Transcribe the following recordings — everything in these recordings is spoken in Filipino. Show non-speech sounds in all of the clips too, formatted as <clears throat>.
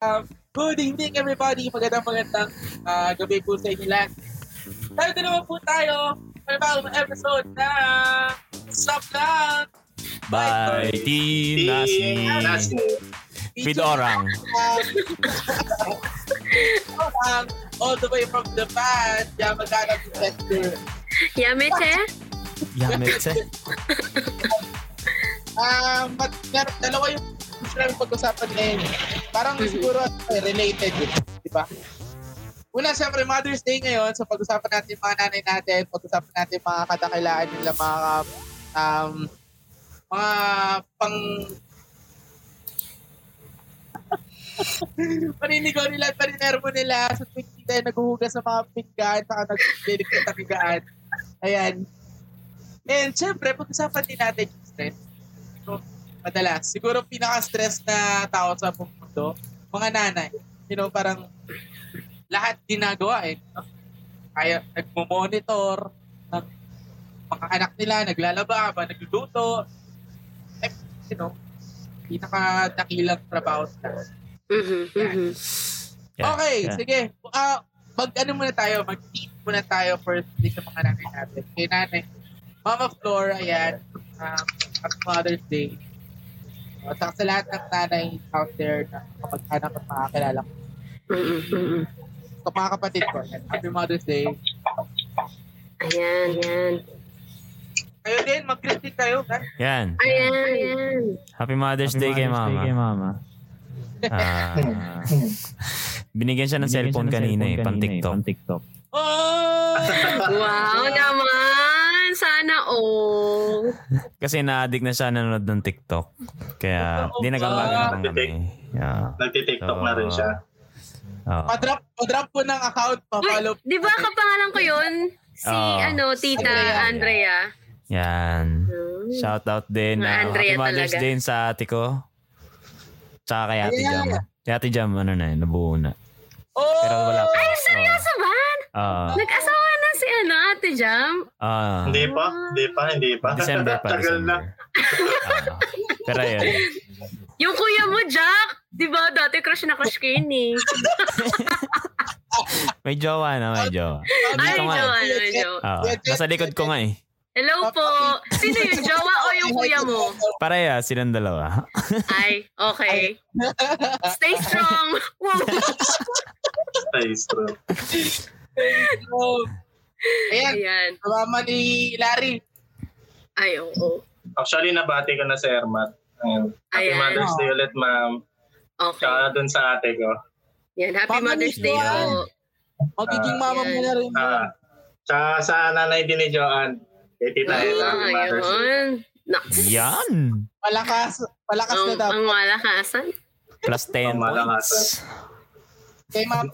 Um, good evening everybody. Magandang magandang uh, gabi po sa inyo lahat. Tayo na naman po tayo sa bagong episode na Stop Lang! By Team Nasi. With Orang. Orang, all the way from Japan. Yamagata Prefecture. Yameche? Yametze. <laughs> Um, but dalawa yung gusto namin pag-usapan ngayon. Parang siguro eh, related yun. Di ba? Una, siyempre, Mother's Day ngayon. So, pag-usapan natin yung mga nanay natin. Pag-usapan natin yung mga kadakilaan nila, mga um, mga pang <laughs> paninigaw nila at paninermo nila sa tuwing hindi tayo naghuhugas sa mga pinggan saka naglilig sa takigaan. Ayan. And syempre, pag-usapan din natin yung stress. So, madalas, siguro pinaka-stress na tao sa buong mundo, mga nanay. You know, parang lahat ginagawa eh. No? Kaya nagmo-monitor ng mga anak nila, naglalaba ba, nagluluto. Eh, you know, pinaka-dakilang trabaho nila. Mhm, mhm. Yeah, okay, yeah. sige. Ah, mag ano muna tayo, mag-eat muna tayo first sa mga nanay natin. Kay nanay, Mama Flor, ayan, um, at Mother's Day. Uh, saka sa lahat ng nanay out there na kapag-anak at mga kilala ko. Mhm. Sa mga kapatid ko, Happy Mother's Day. Ayan, ayan. Kayo din, mag-greet din kayo. ha? Yan. Ayan, ayan. Happy Mother's Day kay Mama. Ah, <laughs> binigyan siya ng cellphone kanina eh, pang TikTok. Oh! Wow naman! Sana all. Kasi na-addict na siya nanonood ng TikTok. Kaya, di nagamagalan kami. Yeah. Nagtitiktok So, na rin siya. Oo. Pa-drop, pa-drop po ng account, pa-follow. Di ba kapangalan ko yun? Si, Oo. ano, Tita Andrea. Andrea. Yan. Hmm. Shout out din. Mga Uh, Andrea happy Mother's talaga. Day sa ate ko. Tsaka kay Ate. Jam. Kay Ate Jam, ano na eh, nabuo na. Oh! Pero wala pa. Ay, seryoso ba? Oo. Nag-asawa na si, ano, Ate Jam? Ah. Hindi pa, hindi pa, hindi pa. December pa, Tagal December. na. Ah. pero yun. <laughs> Yung kuya mo, Jack! Di ba, dati crush na crush ko yun eh. <laughs> May jowa na, may jowa. Ay, eh. jowa, may jowa. Nasa likod ko nga eh. Hello po. Sino yung jowa o yung kuya mo? Pareha, silang dalawa. <laughs> Ay, okay. Stay strong. Stay strong. Oh. Ayan, Ayan. mama ni Larry. Ay, oo. Actually, nabati ko na si Ermat. Ayan. Happy Ayan. Mother's Day ulit, ma'am. Okay. Tsaka dun sa ate ko. Yan, happy Mama Mother's Day po. Magiging Ah, mama mo na rin. Ah, tsaka sa nanay din ni Joanne. Kay Tita Ella, Ah, Happy Mother's Day. ayun. Naks. Yan! Malakas, malakas na Ang, daw. ang malakasan. Plus 10 Ang malakasan. Kay mama,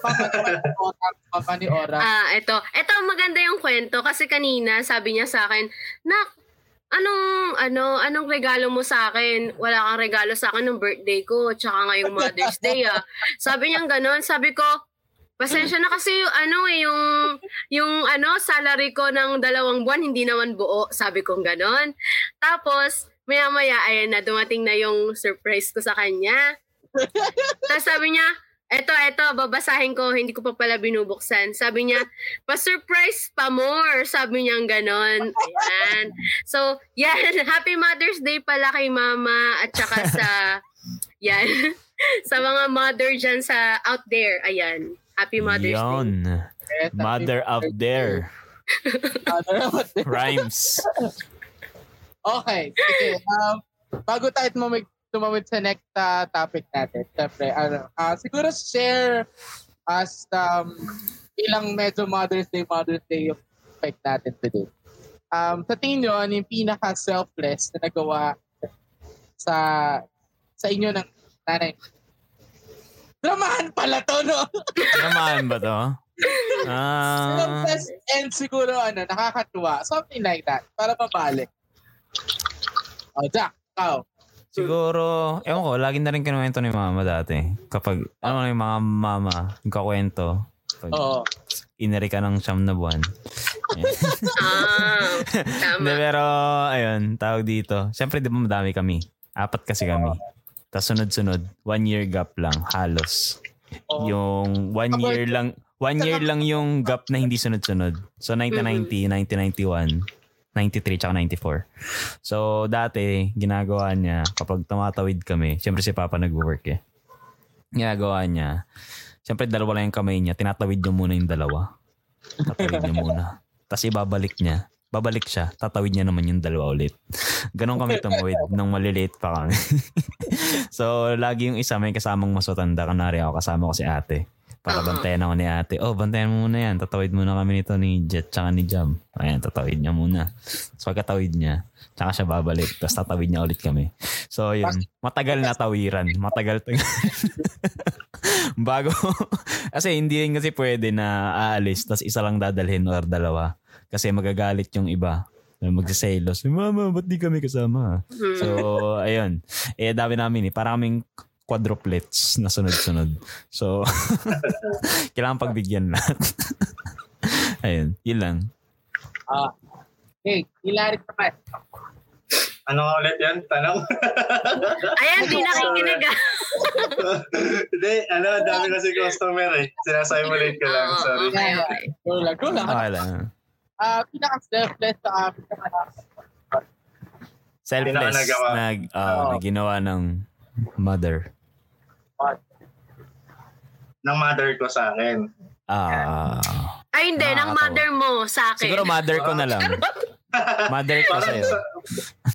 mama ni Ora. Ah, ito. Ito, maganda yung kwento kasi kanina sabi niya sa akin, Nak, anong, ano, anong regalo mo sa akin? Wala kang regalo sa akin ng birthday ko, tsaka ngayong Mother's Day ah. Sabi niya ganon. Sabi ko, pasensya na kasi yung, ano eh, yung, yung ano, salary ko ng dalawang buwan, hindi naman buo. Sabi ko ganon. Tapos, maya-maya, ayan na, dumating na yung surprise ko sa kanya. Tapos sabi niya, eto, eto, babasahin ko, hindi ko pa pala binubuksan. Sabi niya, pa-surprise pa more. Sabi niya ganon. Ayan. So, yan. <laughs> Happy Mother's Day pala kay Mama at saka sa, <laughs> yan, <laughs> sa mga mother dyan sa out there. Ayan. Happy Mother's Day. Yon. Happy Mother out there. Mother out there. Rhymes. Okay, sige. Um, bago tayo tumawid, tumawid sa next uh, topic natin, syempre, ano, ah, siguro share as um, ilang medyo Mother's Day, Mother's Day yung effect natin today. Um, sa tingin nyo, ano yung pinaka-selfless na nagawa sa sa inyo ng nanay? Dramahan pala to, no? <laughs> Naman ba to? <laughs> Ah, Selfless and siguro, ano, nakakatuwa. Something like that. Para mabalik. Oh, Jack, ikaw. Siguro, ewan ko, lagi na rin kinuwento ni mama dati. Kapag, ano yung mga mama, nagkakwento. Pag Oo. inari ka ng siyam na buwan. <laughs> Ah, Hindi, tama. pero, ayun, tawag dito. Siyempre, di ba madami kami? Apat kasi kami. Tapos sunod-sunod, one year gap lang, halos. Oo. Yung one year lang, one year lang yung gap na hindi sunod-sunod. So 1990, 1991, 93, tsaka 94. So dati, ginagawa niya, kapag tumatawid kami, syempre si Papa nag-work eh. Ginagawa niya, syempre dalawa lang yung kamay niya, tinatawid niya muna yung dalawa. Tatawid niya muna. Tapos ibabalik niya. Babalik siya, tatawid niya naman yung dalawa ulit. Ganon kami tumawid nung maliliit pa kami. <laughs> so, lagi yung isa may kasamang mas matanda. Kanari ako, kasama ko si ate. Para bantayan ako ni ate. Oh, bantayan mo muna yan. Tatawid muna kami nito ni Jet tsaka ni Jam. Ayan, tatawid niya muna. So, pagkatawid niya, tsaka siya babalik. Tapos tatawid niya ulit kami. So, yun. Matagal na tawiran. Matagal. <laughs> Bago. kasi hindi rin kasi pwede na aalis tapos isa lang dadalhin or dalawa. Kasi magagalit yung iba. Magsiselos. Mama, ba't di kami kasama? Hmm. So, ayun. Eh, dami namin eh. Para kaming quadruplets na sunod-sunod. So, <laughs> kailangan pagbigyan lahat. <laughs> ayun. Yun lang. Ah. Okay, hilarit naman. Ano nga ulit yan? Tanong? <laughs> Ayan, di nakikinig ah. Hindi, ano, dami kasi customer eh. Sinasimulate ko lang, sorry. okay, okay. Go lang, go lang. Okay lang. Ah, pinaka-selfless sa naman. Selfless na, ah, Oo. na ginawa ng mother. Ng mother ko sa akin. Ah, Ay, hindi. Ng Nakakatawa. mother mo sa akin. siguro mother ko na lang. <laughs> Mother ko sa'yo. sa,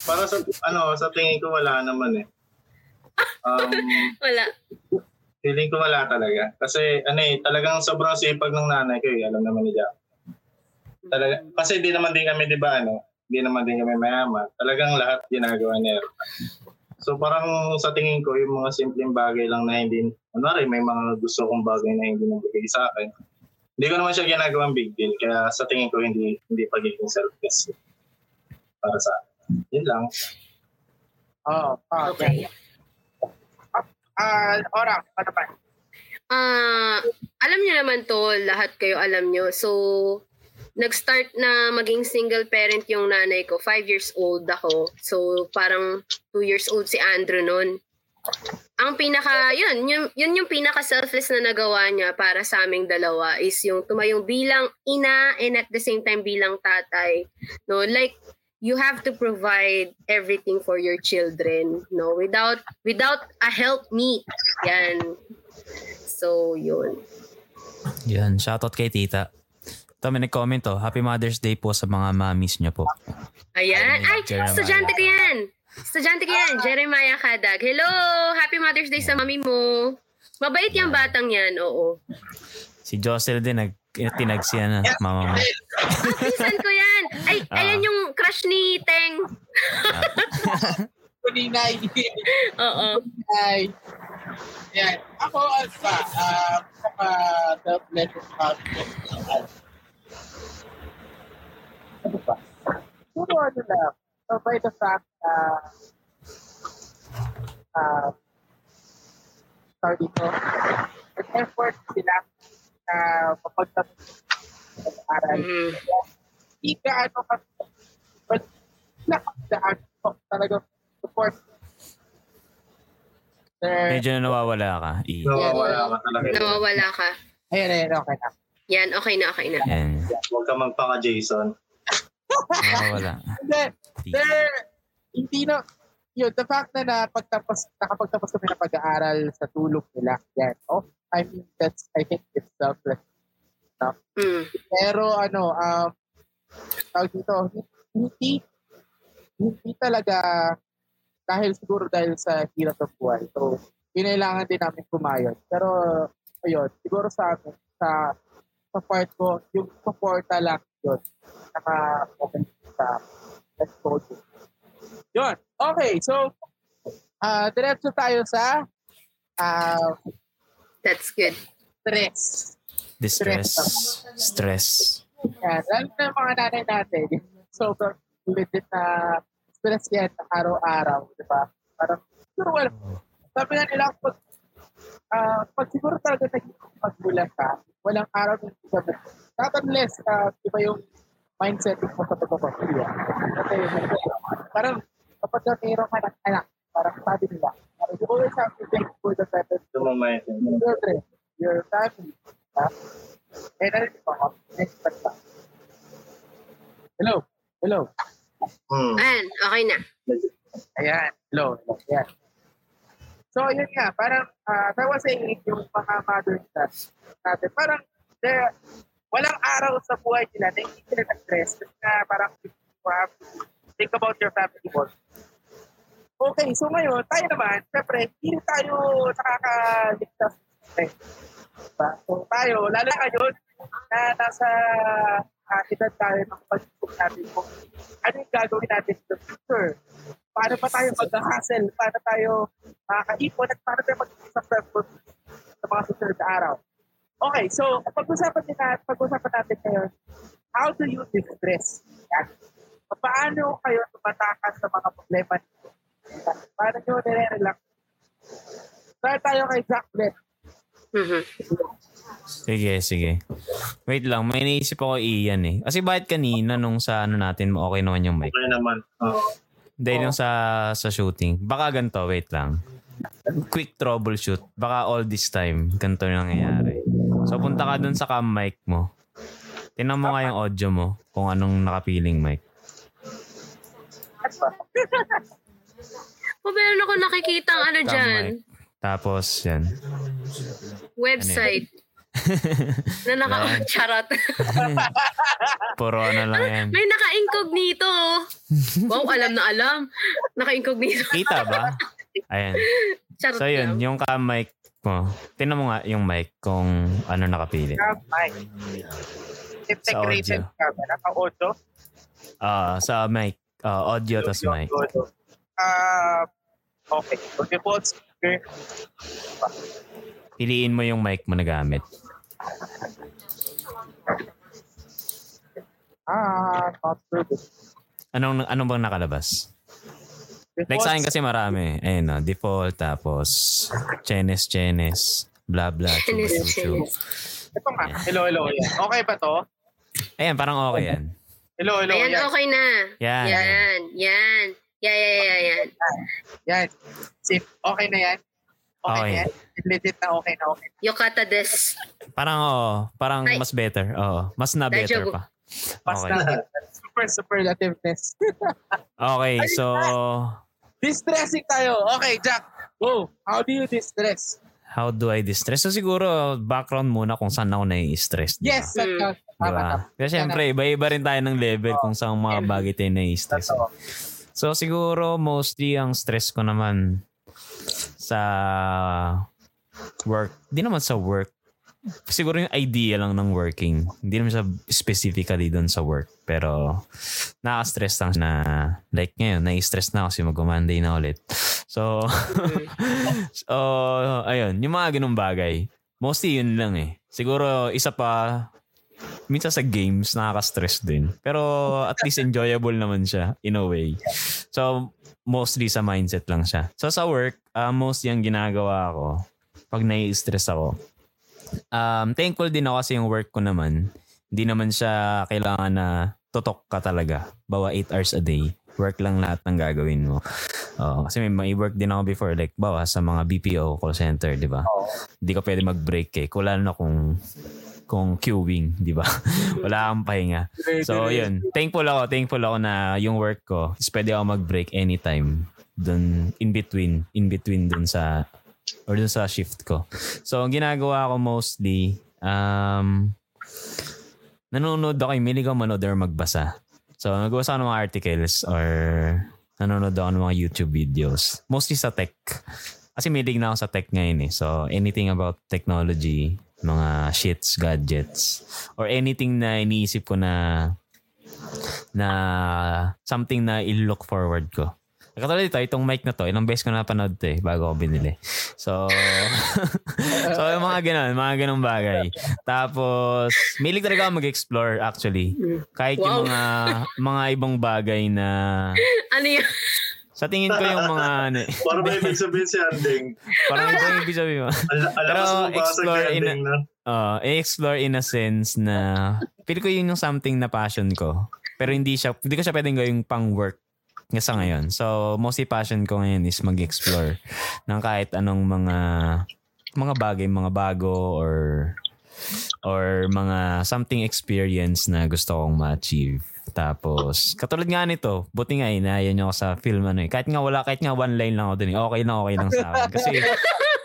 para sa, ano, sa tingin ko wala naman eh. Um, <laughs> Wala. feeling ko wala talaga. Kasi, ano eh, talagang sobrang sipag ng nanay ko eh. Alam naman ni Jack. Talaga, kasi di naman din kami, di ba, ano, di naman din kami mayaman. Talagang lahat ginagawa niya. So parang sa tingin ko, yung mga simpleng bagay lang na hindi, kunwari may mga gusto kong bagay na hindi nabigay sa akin. Hindi ko naman siya ginagawang big deal. Kaya sa tingin ko, hindi hindi pagiging selfless para sa akin. Yun lang. Oo. Oh, Okay. Ah, ora, ano pa? Ah, alam niyo naman to, lahat kayo alam niyo. So, nag-start na maging single parent yung nanay ko. Five years old ako. So, parang two years old si Andrew nun. Ang pinaka, yun, yun, yun yung pinaka selfless na nagawa niya para sa aming dalawa is yung tumayong bilang ina and at the same time bilang tatay. No, like, you have to provide everything for your children, no? Without, without a help meet. Yan. So, yun. Yan, shoutout kay tita. Ito, may nag-comment oh. Happy Mother's Day po sa mga mommies niyo po. Ayan. Ay, Jeremiah. estudyante ko yan. Estudyante ko yan. Jeremiah Kadag. Hello! Happy Mother's Day sa mami mo. Mabait yung batang yan, oo. Si Jocel din, nag, tinag siya na, mama mo. Pinsan ko yan. Ay, Ah. ayan yung crush ni Teng. <laughs> Kuninay. <laughs> Oo. Kuninay. Yan. Ako, ano ba? Ah, mga selfless sa amin. Ano ba? Puro ano lang. So, by the fact na ah, tawag dito, nag-effort sila na mapagtapos ng aral. Mhm. Hindi ka ano kasi, but nakakadaan ko talaga support. Sir, Medyo nawawala ka. I- Nawawala ka talaga. Nawawala ka. ayan, ayan, okay na. Yan, okay na, okay na. Yan. Huwag ka magpaka-Jason. Nawawala. Hindi, there, hindi na, yun, the fact na napagtapos, nakapagtapos kami ng pag-aaral sa tulong nila, yan, oh, I mean, that's, I think it's selfless. Mm. Pero ano, um, tawag dito, hindi, hindi talaga, dahil siguro dahil sa hirap ng buhay. So, kinailangan din namin kumayod. Pero, ayun, siguro sa amin, sa, sa part ko, yung supporta lang yun. Naka, okay sa let's go to. Yun. Okay, so, ah diretso tayo sa ah That's good. stress. Distress. Stress. Yan. Lalo na yung mga nanay natin, sobrang legit na stress yan araw-araw, di ba? Parang, siguro wala. Sabi nga nila, pag, ah, pag siguro talaga naging magbulan ka, walang araw hindi ka mag- Not unless, uh, iba yung mindset mo sa pagpapamilya. Kasi, parang, kapag na mayroon ka ng anak, parang sabi nila, you always have to thank for the better Tumamay. children, your family, ha? And ano pa, next pa. Hello, hello. Hmm. Ayan, okay na. Ayan, hello, hello, ayan. So, yun nga, parang, uh, that was saying, yung mga mothers natin, parang, there, walang araw sa buhay nila na hindi sila nag-stress kasi nga parang you have to think about your family more. Okay, so ngayon, tayo naman, syempre, hindi tayo nakakaligtas sa stress. Diba? So tayo, lalo na ngayon, na nasa uh, edad tayo, makapag-isip natin kung ano yung gagawin natin in the future. Paano pa tayo mag-hustle? Paano tayo makakaipon? At paano tayo mag-success sa mga susunod na araw? Okay, so pag-usapan din natin, pag-usapan natin ngayon, how do you distress? Yan. Paano kayo tumatakas sa mga problema nito? Paano nyo nire-relax? Start tayo kay Jack Black. Mhm. Sige, sige. Wait lang, may naisip ako iyan eh. Kasi bakit kanina nung sa ano natin, okay naman yung mic? Okay naman. Oh. Hindi, yung sa, sa shooting. Baka ganito, wait lang. Quick troubleshoot. Baka all this time, ganito yung nangyayari. So, punta ka dun sa cam mic mo. Tinan mo nga yung audio mo kung anong nakapiling mic. Ano ba? O meron ako nakikita ano Cam dyan. mic. Tapos, yan. Website. Na naka charot. <laughs> Puro ano lang yan. May naka-incognito. wow, alam na alam. Naka-incognito. Kita ba? Ayan. Charot So, yun. lang. Yung cam mic mo. Tinan mo nga yung mic kung ano nakapili. Cam mic. Integrated audio. camera, ka-audio. Ah, sa mic. Ah, audio tas mic. Audio. Ah, okay. So, default speaker. Piliin mo yung mic mo na gamit. Ah, not sure. Anong, anong bang nakalabas? Default, Like sa akin kasi marami. Ayun no, default, tapos chenes, chenes, blah blah, Chenes, chenes. Ito nga. Hello, hello. Yan. Okay ba to? Ayan, parang okay yan. Hello, hello. Ayan, yan. okay na. Yan. Yan, yan. Yan, yan, yan, yan. Yan. Sip, okay na yan? Okay, Okay. na yan? Legit na okay na okay. Yokata des. Parang oo, parang Ay. mas better. Oo, mas na better pa. Basta Okay. super superlativeness. <laughs> Okay, so Distressing tayo. Okay, Jack. Go. How do you distress? how do I distress? So siguro background muna kung saan ako nai-stress. di ba? Yes, Mm. counts. Di Tama, tama. Kasi syempre, iba-iba rin tayo ng level kung saan mga bagay tayo nai-stress. So siguro mostly ang stress ko naman sa work. Di naman sa work. Siguro yung idea lang ng working. Hindi naman siya specifically doon sa work. Pero nakaka-stress lang na like ngayon, nai-stress na kasi mag-Monday na ulit. So, <laughs> so ayun, yung mga ganung bagay. Mostly yun lang eh. Siguro isa pa, minsan sa games nakaka-stress din. Pero at least enjoyable naman siya in a way. So mostly sa mindset lang siya. So sa work, uh, mostly ang ginagawa ko pag nai-stress ako. Um, thankful din ako kasi yung work ko naman, hindi naman siya kailangan na tutok ka talaga. Bawa 8 hours a day. Work lang lahat ng gagawin mo. Oo, kasi may, may work din ako before like bawa sa mga BPO call center, di ba? Hindi ka pwede mag-break eh. Kung lalo na kung kung queuing, <laughs> di ba? Wala kang pahinga. So, yun. Thankful ako. Thankful ako na yung work ko is pwede ako mag-break anytime dun in between in between dun sa or dun sa shift ko. So, ang ginagawa ko mostly um nanonood ako, milig ako manood or magbasa. So, nagbasa ako ng mga articles or nanonood ako ng mga YouTube videos. Mostly sa tech. Kasi milig na ako sa tech ngayon eh. So, anything about technology, mga shits, gadgets, or anything na iniisip ko na na something na i-look forward ko. Katulad dito, itong mic na to, ilang beses ko napanood to eh, bago ako binili. So, <laughs> so yung mga ganun, mga ganun bagay. Tapos, milig talaga ako mag-explore actually. Kahit yung Wow. mga, mga ibang bagay na, <laughs> Ano yun? Sa tingin ko yung mga, ano, eh, <laughs> Para may ibig sabihin si Anding. ito yung ibig sabihin mo. <laughs> Al- alam Pero explore in a- na. uh, i-explore in a sense na feel ko yun yung something na passion ko. Pero hindi siya, hindi ko siya pwedeng gawing pang work nga sa ngayon. So, mostly passion ko ngayon is mag-explore ng kahit anong mga mga bagay, mga bago or or mga something experience na gusto kong ma-achieve. Tapos, katulad nga nito, buti nga inayan nyo ako sa film ano eh. Kahit nga wala, kahit nga one line lang ako dun eh. Okay na okay lang sa akin. Kasi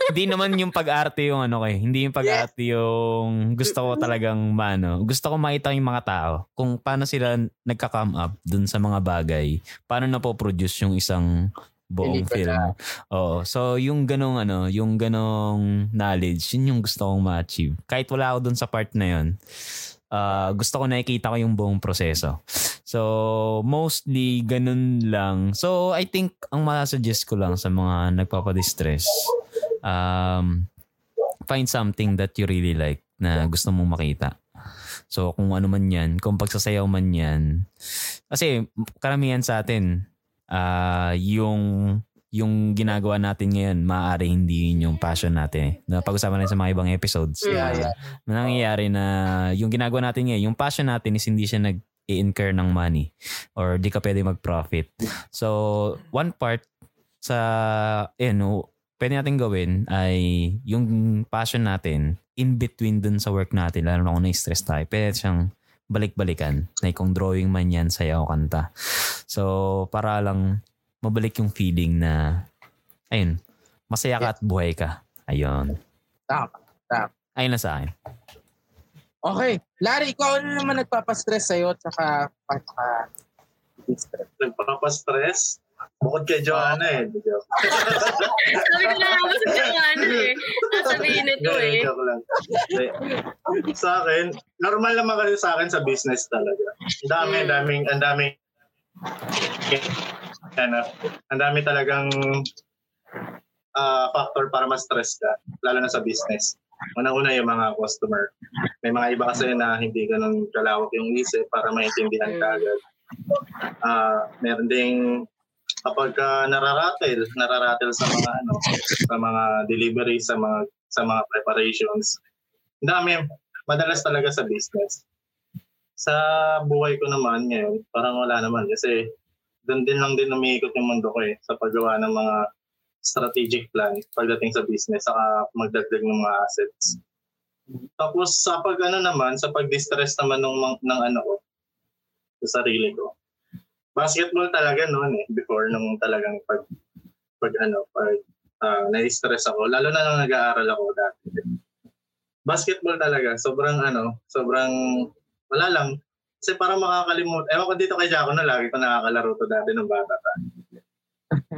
hindi naman yung pag-arte yung ano kay. Hindi yung pag-arte yung gusto ko talagang maano. Gusto ko makita yung mga tao kung paano sila nagka-come up dun sa mga bagay. Paano na po produce yung isang buong film. Oo. So, yung ganong ano, yung ganong knowledge, yun yung gusto kong ma-achieve. Kahit wala ako dun sa part na yun, ah, gusto ko nakikita ko yung buong proseso. So, mostly ganun lang. So, I think ang masasuggest ko lang sa mga nagpapadistress, um, find something that you really like na gusto mong makita. So, kung ano man yan, kung pagsasayaw man yan. Kasi, karamihan sa atin, ah yung yung ginagawa natin ngayon, maaari hindi yun yung passion natin. eh. Napag-usapan natin sa mga ibang episodes. Mm. Yeah, yeah. Nangyayari na yung ginagawa natin ngayon, yung passion natin is hindi siya nag incur ng money or di ka pwede mag-profit. So, one part sa, eh, no, pwede natin gawin ay yung passion natin in between dun sa work natin, lalo na kung na-stress tayo, pwede siyang balik-balikan. Like kung drawing man yan, sayaw, kanta. So, para lang mabalik yung feeling na, ayun, masaya ka at buhay ka. Ayun. Tama. Ayun na sa akin. Okay. Larry, ikaw ano naman nagpapastress sa'yo at saka pagka distress Nagpapastress. Bukod kay Joanna eh. <laughs> Sabi ko na ba sa ano eh. Sasabihin ito Hindi, eh. <laughs> joke lang. Hindi. Sa akin, normal naman kasi sa akin sa business talaga. Ang dami, ang daming, ang daming, ano, ang dami talagang ah, factor para ma-stress ka, lalo na sa business. Unang-una yung mga customer. May mga iba kasi na hindi ganun kalawak yung isip para maintindihan ka agad. Ah, meron ding kapag ka nararatel, nararatel sa mga ano, sa mga delivery, sa mga sa mga preparations. Ang dami, madalas talaga sa business. Sa buhay ko naman ngayon, parang wala naman kasi doon din lang din umiikot yung mundo ko eh sa paggawa ng mga strategic plan pagdating sa business saka magdagdag ng mga assets. Tapos sa pag ano naman, sa pag-distress naman ng, ng ano ko, sa sarili ko. Basketball talaga noon eh, before nung talagang pag, pag ano, pag ah, na-stress ako, lalo na nung nag-aaral ako dati. Basketball talaga, sobrang ano, sobrang, wala lang. Kasi parang makakalimut, ewan ko dito kay Jaco na lagi ko nakakalaro to dati ng bata pa.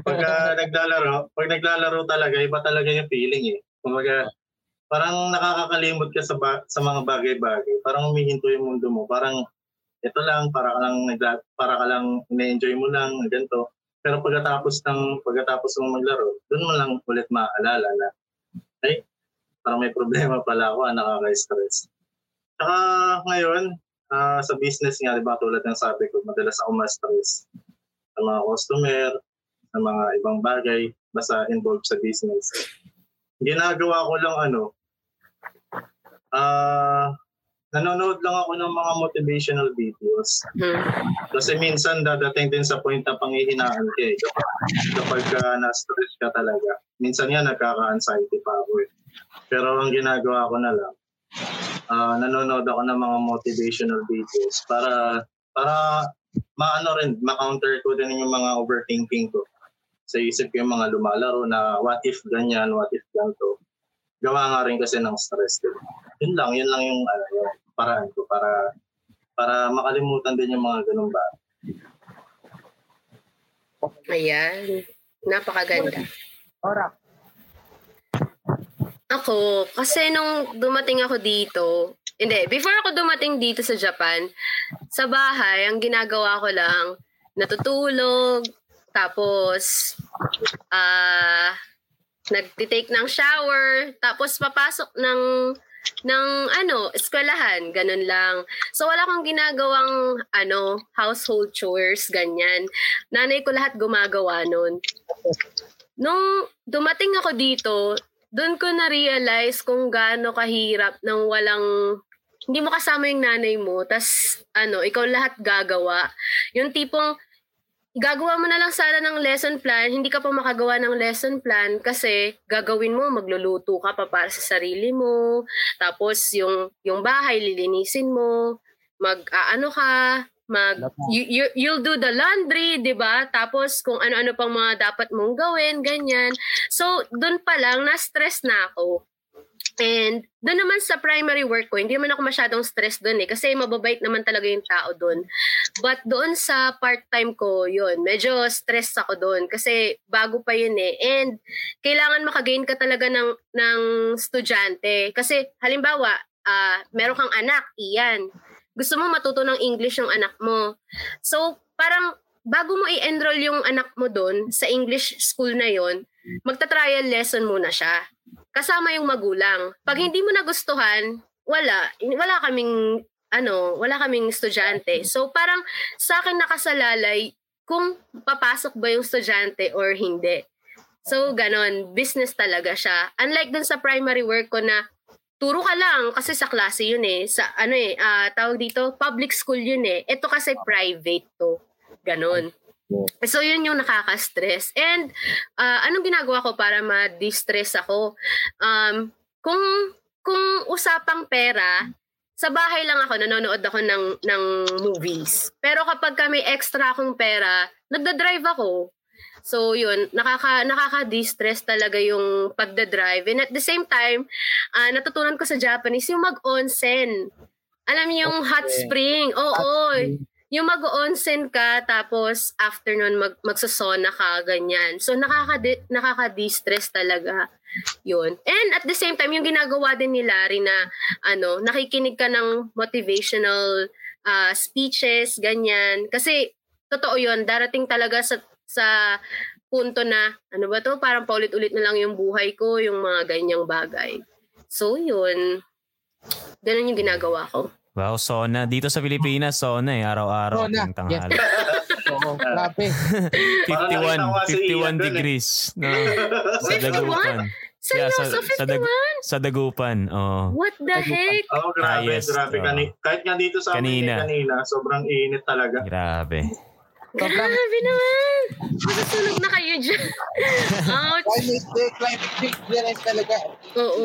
Pagka <laughs> naglalaro, pag naglalaro talaga, iba talaga yung feeling eh. Kumbaga, parang nakakakalimot ka sa, ba- sa mga bagay-bagay. Parang humihinto yung mundo mo. Parang, ito lang, para ka lang, nagla- para ka lang, ina-enjoy mo lang, ganito. Pero pagkatapos ng pagkatapos mo maglaro, doon mo lang ulit maaalala na, ay, parang may problema pala ako, ah, nakaka-stress. Saka ngayon, ah, sa business nga, di ba, tulad ng sabi ko, madalas ako ma-stress sa mga customer, sa mga ibang bagay, basta involved sa business. Ginagawa ko lang ano, ah, nanonood lang ako ng mga motivational videos. Hmm. Kasi minsan dadating din sa point na panghihinaan ka eh. Kapag ka na-stress ka talaga. Minsan nga nagkaka-anxiety pa ako eh. Pero ang ginagawa ko na lang, ah, nanonood ako ng mga motivational videos para para maano rin, ma-counter ko din yung mga overthinking ko. Sa isip ko yung mga lumalaro na what if ganyan, what if ganito. Gawa nga rin kasi ng stress din. Yun lang, yun lang yung, ano, yung paraan ko para para makalimutan din yung mga ganun ba. Ayan. Napakaganda. Ora. Ako, kasi nung dumating ako dito, hindi, before ako dumating dito sa Japan, sa bahay, ang ginagawa ko lang, natutulog, tapos, ah, nagtitake ng shower, tapos papasok ng ng ano, eskwelahan, ganun lang. So wala akong ginagawang ano, household chores, ganyan. Nanay ko lahat gumagawa nun. Nung dumating ako dito, doon ko na-realize kung gaano kahirap nang walang hindi mo kasama yung nanay mo, tas ano, ikaw lahat gagawa. Yung tipong gagawa mo na lang sana ng lesson plan, hindi ka pa makagawa ng lesson plan kasi gagawin mo, magluluto ka pa para sa sarili mo, tapos yung, yung bahay, lilinisin mo, mag, aano ka, mag, you, you, you'll do the laundry, di ba? Tapos kung ano-ano pang mga dapat mong gawin, ganyan. So, dun pa lang, na-stress na ako. And doon naman sa primary work ko, hindi naman ako masyadong stress doon eh. Kasi mababait naman talaga yung tao doon. But doon sa part-time ko, yun, medyo stress ako doon. Kasi bago pa yun eh. And kailangan makagain ka talaga ng, ng estudyante. Kasi halimbawa, uh, meron kang anak, iyan. Gusto mo matuto ng English yung anak mo. So parang bago mo i-enroll yung anak mo doon sa English school na yon, magta-trial lesson muna siya kasama yung magulang. Pag hindi mo nagustuhan, wala. Wala kaming, ano, wala kaming estudyante. So parang sa akin nakasalalay kung papasok ba yung estudyante or hindi. So ganon, business talaga siya. Unlike dun sa primary work ko na turo ka lang kasi sa klase yun eh. Sa ano eh, uh, tawag dito, public school yun eh. Ito kasi private to. Ganon. So yun yung nakaka-stress. And uh, anong ginagawa ko para ma-distress ako? Um, kung kung usapang pera, sa bahay lang ako, nanonood ako ng, ng movies. Pero kapag kami extra akong pera, nagda-drive ako. So yun, nakaka nakaka-distress talaga yung pagda-drive. And at the same time, uh, natutunan ko sa Japanese yung mag-onsen. Alam niyo yung hot spring. Oo, oh, oh yung mag-onsen ka tapos after nun mag magsasona ka ganyan. So nakaka nakaka-distress talaga 'yun. And at the same time yung ginagawa din ni Larry na ano, nakikinig ka ng motivational uh, speeches ganyan kasi totoo 'yun, darating talaga sa sa punto na ano ba to, parang paulit-ulit na lang yung buhay ko, yung mga ganyang bagay. So 'yun. Ganun yung ginagawa ko. Wow, sauna. Dito sa Pilipinas, sauna eh. Araw-araw. Ng tanghali. <laughs> Oo, grabe. 51, 51 degrees. No, <laughs> sa Dagupan. Seryoso, yeah, sa, 51? Sa, dag, sa Dagupan, oh. What the heck? Oh, grabe, Highest, grabe. Kani, oh. kahit nga dito sa kanina. amin kanina, sobrang init talaga. Grabe. Grabe naman. Masusunog na kayo dyan. Ouch. Climate change, climate change talaga. Oo.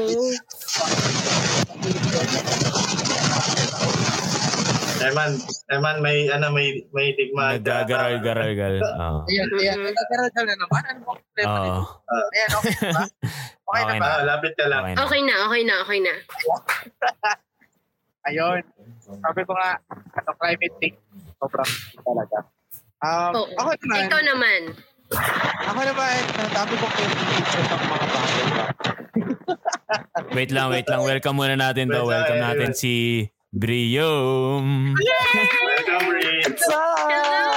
Eman, Eman may ano may may digma. Nagagaral-garal. Oh. Ayan, ayan. Nagagaral na naman. Ano mo? Oh. Ayan, okay ba? Okay, na ba? Ah, lapit ka lang. Okay na, okay na, okay na. Ayun. Sabi ko nga, ano, climate change. Sobrang talaga. Um, oh, ako naman. Ikaw naman. Ako naman, dami kong picture ng mga bagay. <laughs> wait lang, wait lang. Welcome muna natin daw. Welcome natin si Brium! Yay! Welcome, Bri! What's up? Hello!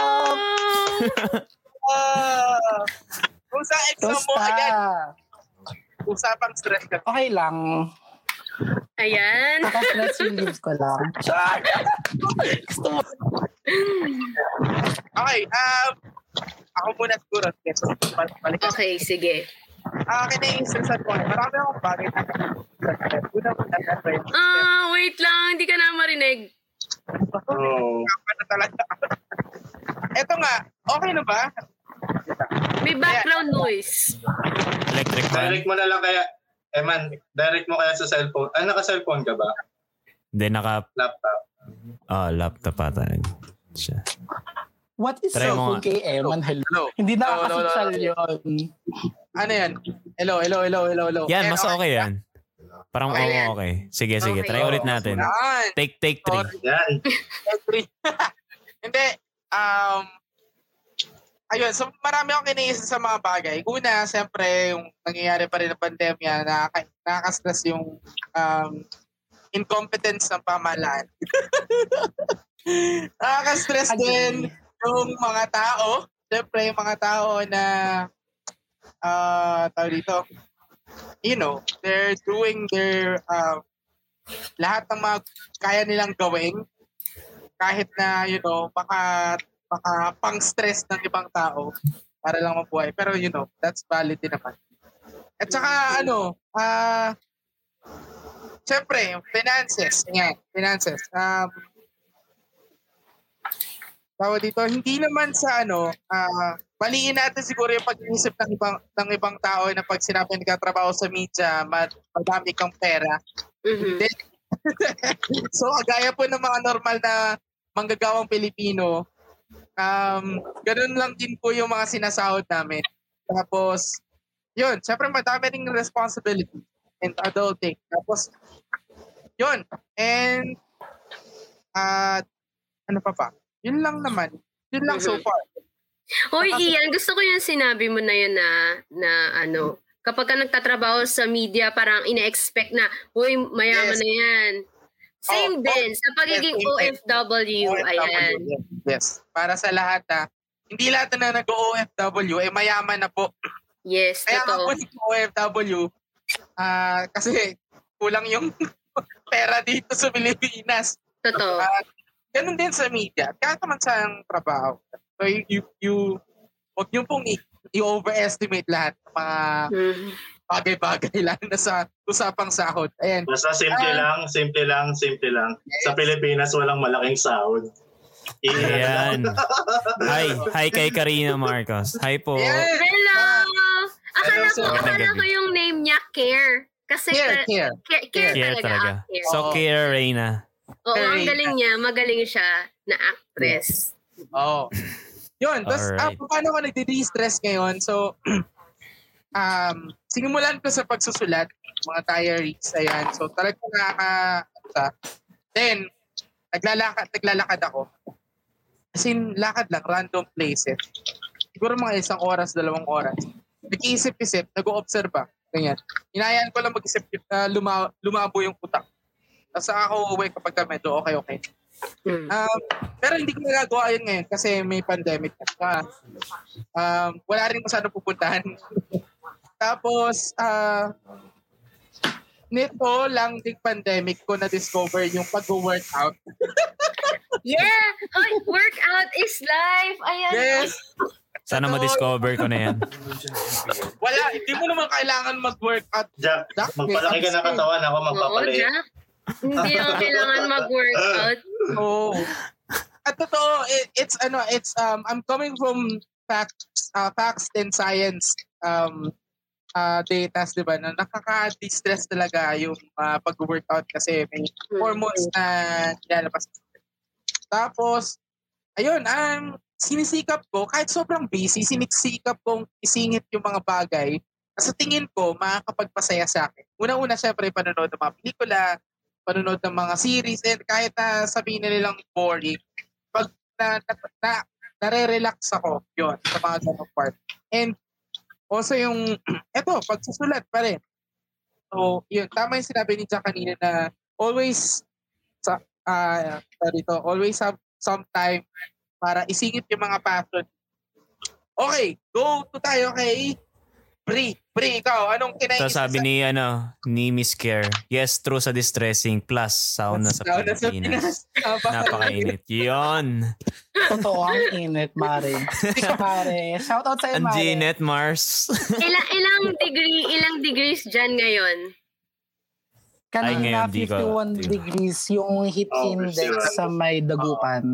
uh, kung sa exam mo, again, usapang stress ka. Okay lang. Ayan. Naka-stress relief ko lang. Gusto mo. okay, um, ako muna siguro. Balik. Okay, sige. Ah, uh, kina-instansan ko. Marami akong bagay na Una mo na Ah, wait lang. Hindi ka na marinig. Oh. na talaga. Eto nga, okay na ba? May background noise. Electric fan. Direct mo na lang kaya, Eman, direct mo kaya sa cellphone. Ah, naka-cellphone ka ba? Hindi, naka... Laptop. Ah, oh, laptop ata. Siya. What is Try cellphone kay Eman? Hello. Hindi na no, no, no, yun. Ano yan? Hello, hello, hello, hello, hello. Yan, mas okay, okay yan. Parang okay, oh, okay. Sige, sige. Okay. Try ulit natin. Take, take three. Yan. take three. <laughs> Hindi. Um, ayun, so marami akong kiniisa sa mga bagay. Una, siyempre, yung nangyayari pa rin ng pandemya, nakaka- nakaka-stress yung um, incompetence ng pamahalaan. <laughs> nakaka-stress din yung mga tao. Siyempre, yung mga tao na uh, tawag dito, you know, they're doing their uh, lahat ng mga kaya nilang gawin kahit na, you know, baka, baka pang-stress ng ibang tao para lang mabuhay. Pero, you know, that's valid din naman. At saka, ano, ah, uh, Siyempre, finances. Yan, finances. Um, tawag dito, hindi naman sa ano, uh, baliin natin siguro yung pag-iisip ng ibang ng ibang tao na pag sinabi nagkatrabaho sa media, mad, madami kang pera. Mhm. Then, <laughs> so, gaya po ng mga normal na manggagawang Pilipino, um, ganun lang din po yung mga sinasahod namin. Tapos, yun, syempre madami ring responsibility and adulting. Tapos, yun. And, uh, ano pa ba? Yun lang naman. Yun lang so far. Hoy, Ian, gusto ko yung sinabi mo na yun na, na ano, kapag ka nagtatrabaho sa media, parang ina-expect na, hoy, mayaman Yes. na yan. Same Oh, din, sa pagiging Yes, din. OFW, ayan. Yes. Para sa lahat na, hindi lahat na nag-OFW, eh mayaman na po. Yes, Kaya nga po totoo. nag-OFW, ah kasi kulang yung <laughs> pera dito sa Pilipinas. Totoo. Ah, ganun din sa media. Kahit naman sa trabaho. So you, you, you huwag niyo pong i- i-overestimate lahat ng mga Mhm. Bagay-bagay <laughs> lang na sa usapang sahod. Ayan. Basta simple Ah. lang, simple lang, simple lang. Sa Pilipinas, walang malaking sahod. Ayan. <laughs> Hi, hi kay Karina Marcos. Hi po. Ayan. Hello! Akala ko, akala ko yung name niya Care. Kasi Care, ka- care. care, care Care talaga. talaga. ah, Care. So. Kira Reyna. Oo, ang Care. galing niya. Magaling siya na actress. Oo. Yun. Tapos, ah, Alright. paano ako nagdi-de-stress ngayon? So, <clears throat> um, sinimulan ko sa pagsusulat, mga diaries, ayan. So, talagang nakaka... sa- Then, naglalakad, naglalakad ako. As in, lakad lang, random places. Siguro mga isang oras, dalawang oras. Nag-iisip-isip, nag-o-observe ba? Ganyan. Inayaan ko lang mag-isip, uh, luma, lumabo yung utak. Tapos ako uwi kapag medyo okay-okay. Mm. Um, pero hindi ko nagagawa yun ngayon kasi may pandemic na. Saka, um, wala rin masyadong pupuntahan. <laughs> Tapos, ah, nito lang ding pandemic ko na-discover yung pag-workout. <laughs> Yeah! Oy, workout is life! Ayan. Yes! Sana ma-discover ko na yan. <laughs> Wala, hindi mo naman kailangan mag-workout. Jack, Jack, magpalaki ka ng katawan, ako Oo. Jack. Hindi mo kailangan mag-workout. <laughs> Oo. At totoo, it, it's ano, it's um I'm coming from facts uh, facts and science um uh, data, 'di ba? Na nakaka-distress talaga yung uh, pag-workout kasi may hormones na nilalabas. Tapos, ayun, um, sinisikap ko, kahit sobrang busy, sinisikap kong isingit yung mga bagay na sa tingin ko, makakapagpasaya sa akin. Una-una, syempre, panonood ng mga pelikula, panonood ng mga series, and kahit na sabihin na nilang boring, pag na, na, na nare-relax ako, yun, sa mga ganong part. And also yung, <clears throat> eto, pagsusulat pa rin. So, yun, tama yung sinabi ni Jack kanina na always, sa, uh, dito, always have some time para isingit yung mga passion. Okay, go to tayo kay Bri. Bri, ikaw, anong kinaisip So sabi ni ano ni Miss Care, yes true sa distressing plus sauna sa Sauna sa Pilipinas. Pinas. Napakainit. Yon. Totoo, ang init, Mare. Mare, <laughs> shoutout sa'yo, Ang Mare. Janet Mars. Ilang, ilang degree, ilang degrees dyan ngayon? Ay, Kanina, ko- 51 di ko- degrees yung heat Oh, index 51. sa may dagupan.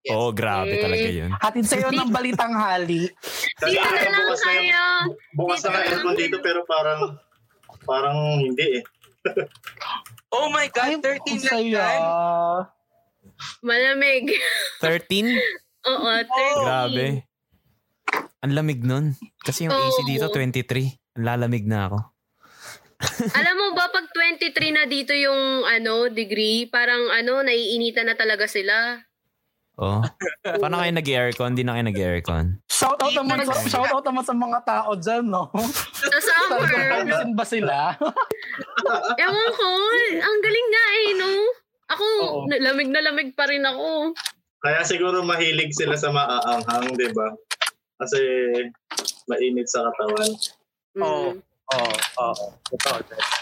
Yes. Oo, oh, grabe talaga yun. Hatid sa'yo ng <laughs> balitang hali. Dito na lang bukas na yung- kayo. Bukas na Dito nga lang. aircon dito pero parang parang hindi eh. Oh my Ay, God, 13 lang yan. Malamig. 13? <laughs> Oo, 30. Grabe. Ang lamig nun. Kasi yung AC dito, Oo. 23. Lalamig na ako. Alam mo ba, pag 23 na dito yung ano degree, parang ano, naiinitan na talaga sila. Oh. Paano kayo nag-aircon? Hindi na kayo nag-aircon. Shoutout naman, sa, shoutout naman sa mga tao dyan, no? Sa summer, Talagang ba sila? <laughs> ewan ko, ang galing nga eh, no? Ako, Oo. na- lamig na lamig pa rin ako. Kaya siguro mahilig sila sa maaanghang, 'di ba? Kasi mainit sa katawan. Mm, Oo. Oo, oo. Totoo.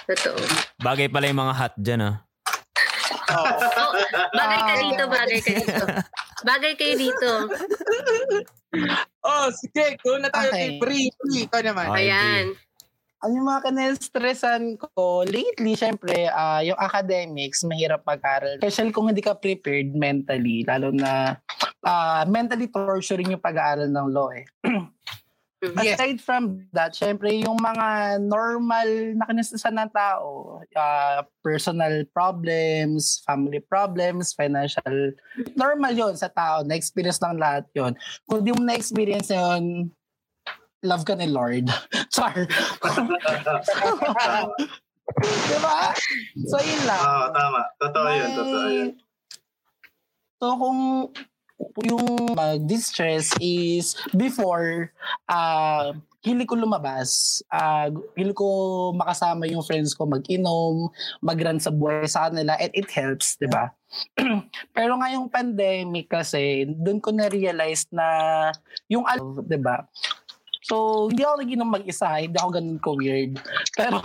Totoo. Bagay pala yung mga hot dyan, ah. Oo. Oh, bagay ka dito, bagay ka dito. Bagay kayo dito. Oh, sige, go na tayo Okay. kay. Bri, ikaw naman. Okay. Ayan. Ang yung mga kanestressan ko, lately, syempre, ah, yung academics, mahirap mag-aral. Especially kung hindi ka prepared mentally, lalo na uh, mentally torturing yung pag-aaral ng law eh. <clears throat> Yes. Aside from that, syempre yung mga normal na kinasasan ng tao, uh, personal problems, family problems, financial, normal yon sa tao, na-experience ng lahat yon Kung di mo na-experience yun, love ka ni Lord. <laughs> Char. <laughs> diba? So, yun lang. Oo, tama. Totoo yun, totoo yun. So, kung yung mag-distress is before uh, hili ko lumabas, uh, hili ko makasama yung friends ko mag-inom, mag-run sa buhay sa kanila, and it helps, di ba? <clears throat> Pero ngayong pandemic kasi, doon ko na-realize na yung, di ba? So, hindi ako nag-inom mag-isa, hindi ako ganun ko weird. <laughs> Pero,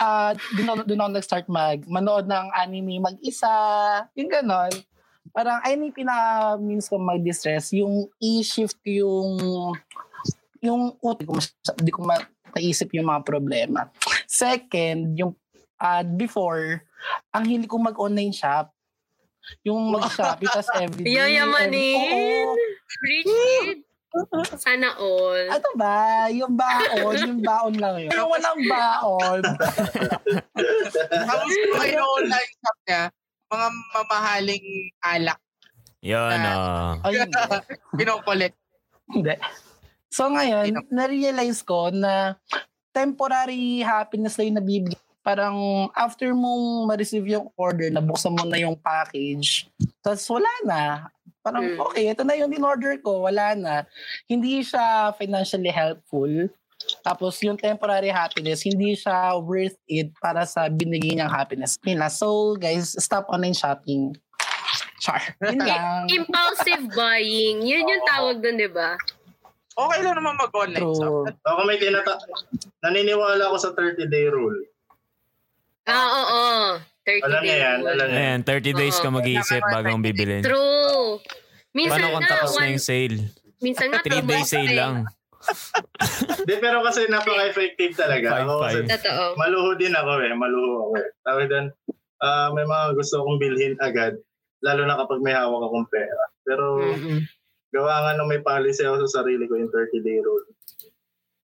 uh, doon ako, doon ako nag-start mag, manood ng anime mag-isa, yung ganon parang ay ni pinaka means ko mag-distress yung i-shift yung yung utak ko hindi ko maisip yung mga problema. Second, yung uh, before, ang hindi ko mag-online shop. Yung mag-shopee tas everyday. Yayamanin! Rich kid! Sana all. Ano ba? Yung baon, yung baon lang yun. Yung walang baon. <laughs> Tapos kung kayo online shop niya, mga mamahaling alak. Yun, uh, oh. Ayun. <laughs> Pinokolect. Hindi. So ngayon, na-realize ko na temporary happiness lang yung nabibigay. Parang after mong ma-receive yung order, nabuksan mo na yung package, tapos wala na. Parang, mm. okay, ito na yung in-order ko, wala na. Hindi siya financially helpful. Tapos yung temporary happiness, hindi siya worth it para sa binigay niyang happiness nila. So guys, stop online shopping. Char. Yun lang. Impulsive buying. Yun yung tawag doon, di ba? Okay lang naman mag-online shop. Ako may tinata... Naniniwala ako sa 30-day rule. Ah, oo. oo. 30 alam niya yan, alam niya. Ayan, 30 days ka mag-iisip bago ang bibilin. True. Minsan Paano kung tapos na yung sale? Minsan nga 3 day sale lang. Di, pero kasi napaka-effective talaga. Five, ako kasi, five. Totoo. maluho din ako eh. Maluho ako eh. Tawag doon, uh, may mga gusto kong bilhin agad. Lalo na kapag may hawak akong pera. Pero Mm-mm. gawa nga nung may policy ako sa sarili ko yung 30-day rule.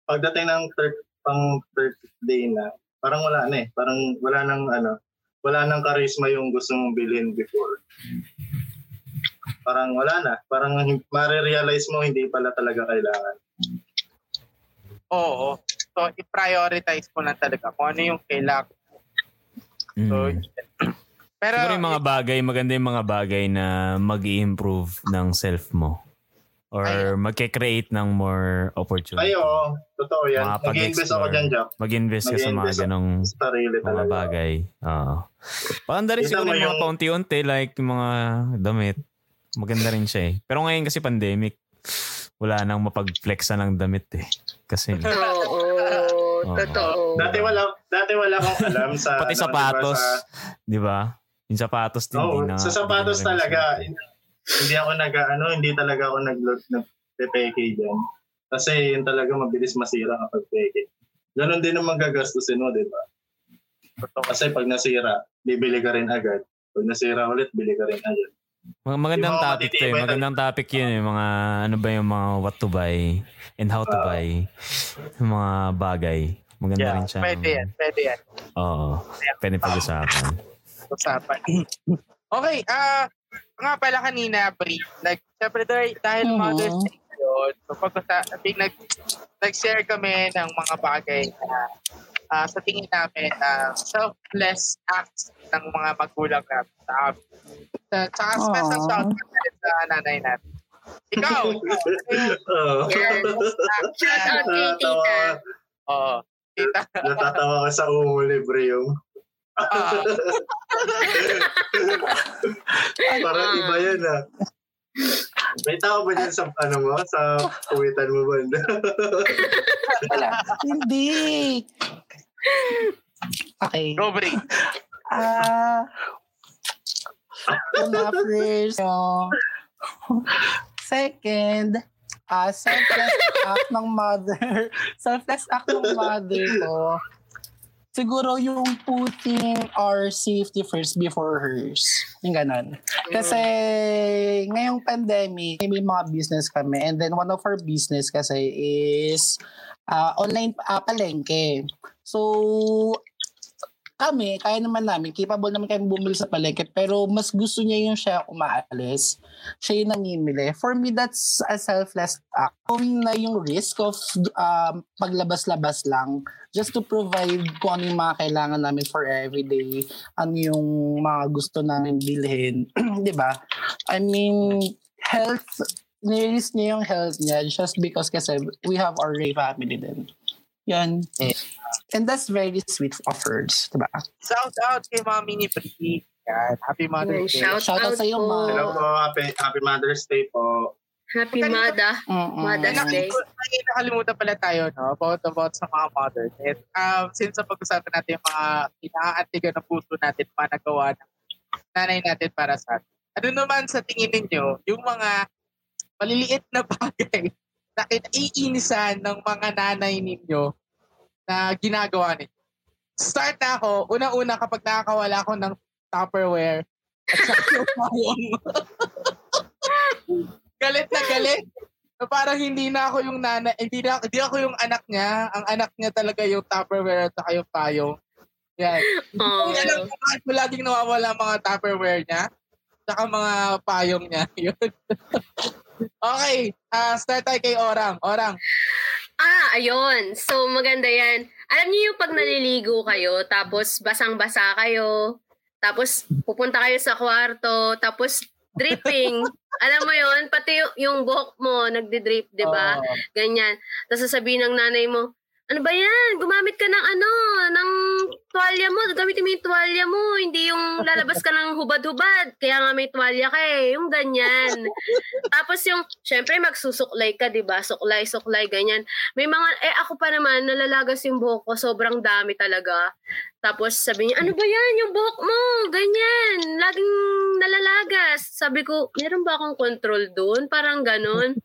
Pagdating ng thir- pang 30 day na, parang wala na eh. Parang wala nang ano, wala nang charisma yung gusto mong bilhin before. Parang wala na. Parang marirealize mo hindi pala talaga kailangan. Oo. So, i-prioritize mo lang talaga kung ano yung kailangan. So, Mm. <clears throat> pero, Siguro yung mga bagay, maganda yung mga bagay na mag improve ng self mo. Or Ayun. magke-create ng more opportunity. Ay, oo. Totoo yan. Nag-invest ako dyan, Jack. Mag-invest ka sa mga Mag-invest ganong mga bagay. Oo. Maganda rin siguro yung mga paunti-unti like mga damit. Maganda rin siya eh. Pero ngayon kasi pandemic, wala nang mapag-flexa ng damit eh. Kasi Oo. Totoo. Dati wala, dati wala akong alam sa... <laughs> pati ano, sapatos, sa- 'di ba? Yung sapatos din Oo, na. sa sapatos hindi na talaga. Hindi ako nag ano, hindi talaga ako nag nagpe-peke diyan. Kasi yun talaga mabilis masira kapag peke. Ganon din ang magagastusin mo, di ba? Kasi pag nasira, bibili ka rin agad. Pag nasira ulit, bili ka rin agad. Magandang Yung topic to eh. Magandang topic yun eh. Mga ano ba yung mga what to buy and how to Ah. buy. Yung mga bagay. Maganda yeah, rin siya. pwede yan. Pwede yan. Oo. Pwede pag-usapan. Usapan. <laughs> okay, ah, nga pala kanina, Bri, like, syempre dahil, dahil Mhm. Mother's Day yun, so pag nag, nag-share kami ng mga bagay na ah, sa tingin namin na selfless acts ng mga magulang namin sa amin. Sa, tsaka special Aw. shout out sa nanay natin. Ikaw, <laughs> Oo. Yan. Shout out kay tita. Oo. Tita. Natatawa ka sa umo libre yung Ah, parang iba yan ah. May tao ba dyan sa ano mo? Sa puwitan mo ba? Wala. Hindi. Okay. go, Bri. Ah. Una first. Second, ah selfless act ng mother. <laughs> Selfless act ng mother ko. siguro yung putting our safety first before hers. Yung ganon. Kasi ngayong pandemic, may mga business kami and then one of our business kasi is uh, online uh, palengke. So, kami, kaya naman namin, capable naman kami bumili sa palengke, pero mas gusto niya yung siya umaalis. Siya yung namimili. For me, that's a selfless act. Going na yung risk of um, paglabas-labas lang just to provide kung ano yung mga kailangan namin for everyday, ano yung mga gusto namin bilhin. <clears throat> di ba? I mean, health, nirisk niya yung health niya just because kasi we have our family din. Yan. Eh. And that's very sweet of hers, diba? Shout out kay Mami ni Pretty. Yan. Happy Mother's Day. Shout, Shout out out sa'yo. Ma. Hello po, happy, happy Mother's Day po. Happy Mada. Mm-mm. Mother's Day. Ay, nakalimutan pala tayo, no? About, about sa mga mothers. And, um, since pag-usapan natin yung mga inaantigan ng puso natin, mga nagawa ng nanay natin para sa atin. Ano naman sa tingin ninyo, yung mga maliliit na bagay na kinaiinisan ng mga nanay ninyo na ginagawa ninyo? Start na ako, una-una kapag nakakawala ako ng Tupperware at saka <laughs> galit na galit. Na parang hindi na ako yung nana, hindi, na, hindi ako yung anak niya. Ang anak niya talaga yung Tupperware at saka yung payong. Yan. Oh. Hindi alam ko bakit mo laging nawawala mga Tupperware niya. Saka mga payong niya. <laughs> Yun. Okay. ah start tayo kay Orang. Orang. Ah, ayun. So, maganda yan. Alam niyo yung pag naliligo kayo, tapos basang-basa kayo, tapos pupunta kayo sa kwarto, tapos dripping. <laughs> Alam mo yon pati yung, buhok mo, nagdi-drip, di ba? Oh. Ganyan. Tapos sasabihin ng nanay mo, ano ba yan? Gumamit ka ng ano, ng tuwalya mo. Gamitin mo yung tuwalya mo. Hindi yung lalabas ka ng hubad-hubad. Kaya nga may tuwalya ka eh. Yung ganyan. <laughs> Tapos yung, syempre magsusuklay ka, di ba? Suklay, suklay, ganyan. May mga, eh ako pa naman, nalalagas yung buhok ko. Sobrang dami talaga. Tapos sabi niya, ano ba yan? Yung buhok mo, ganyan. Laging nalalagas. Sabi ko, meron ba akong control doon? Parang ganun.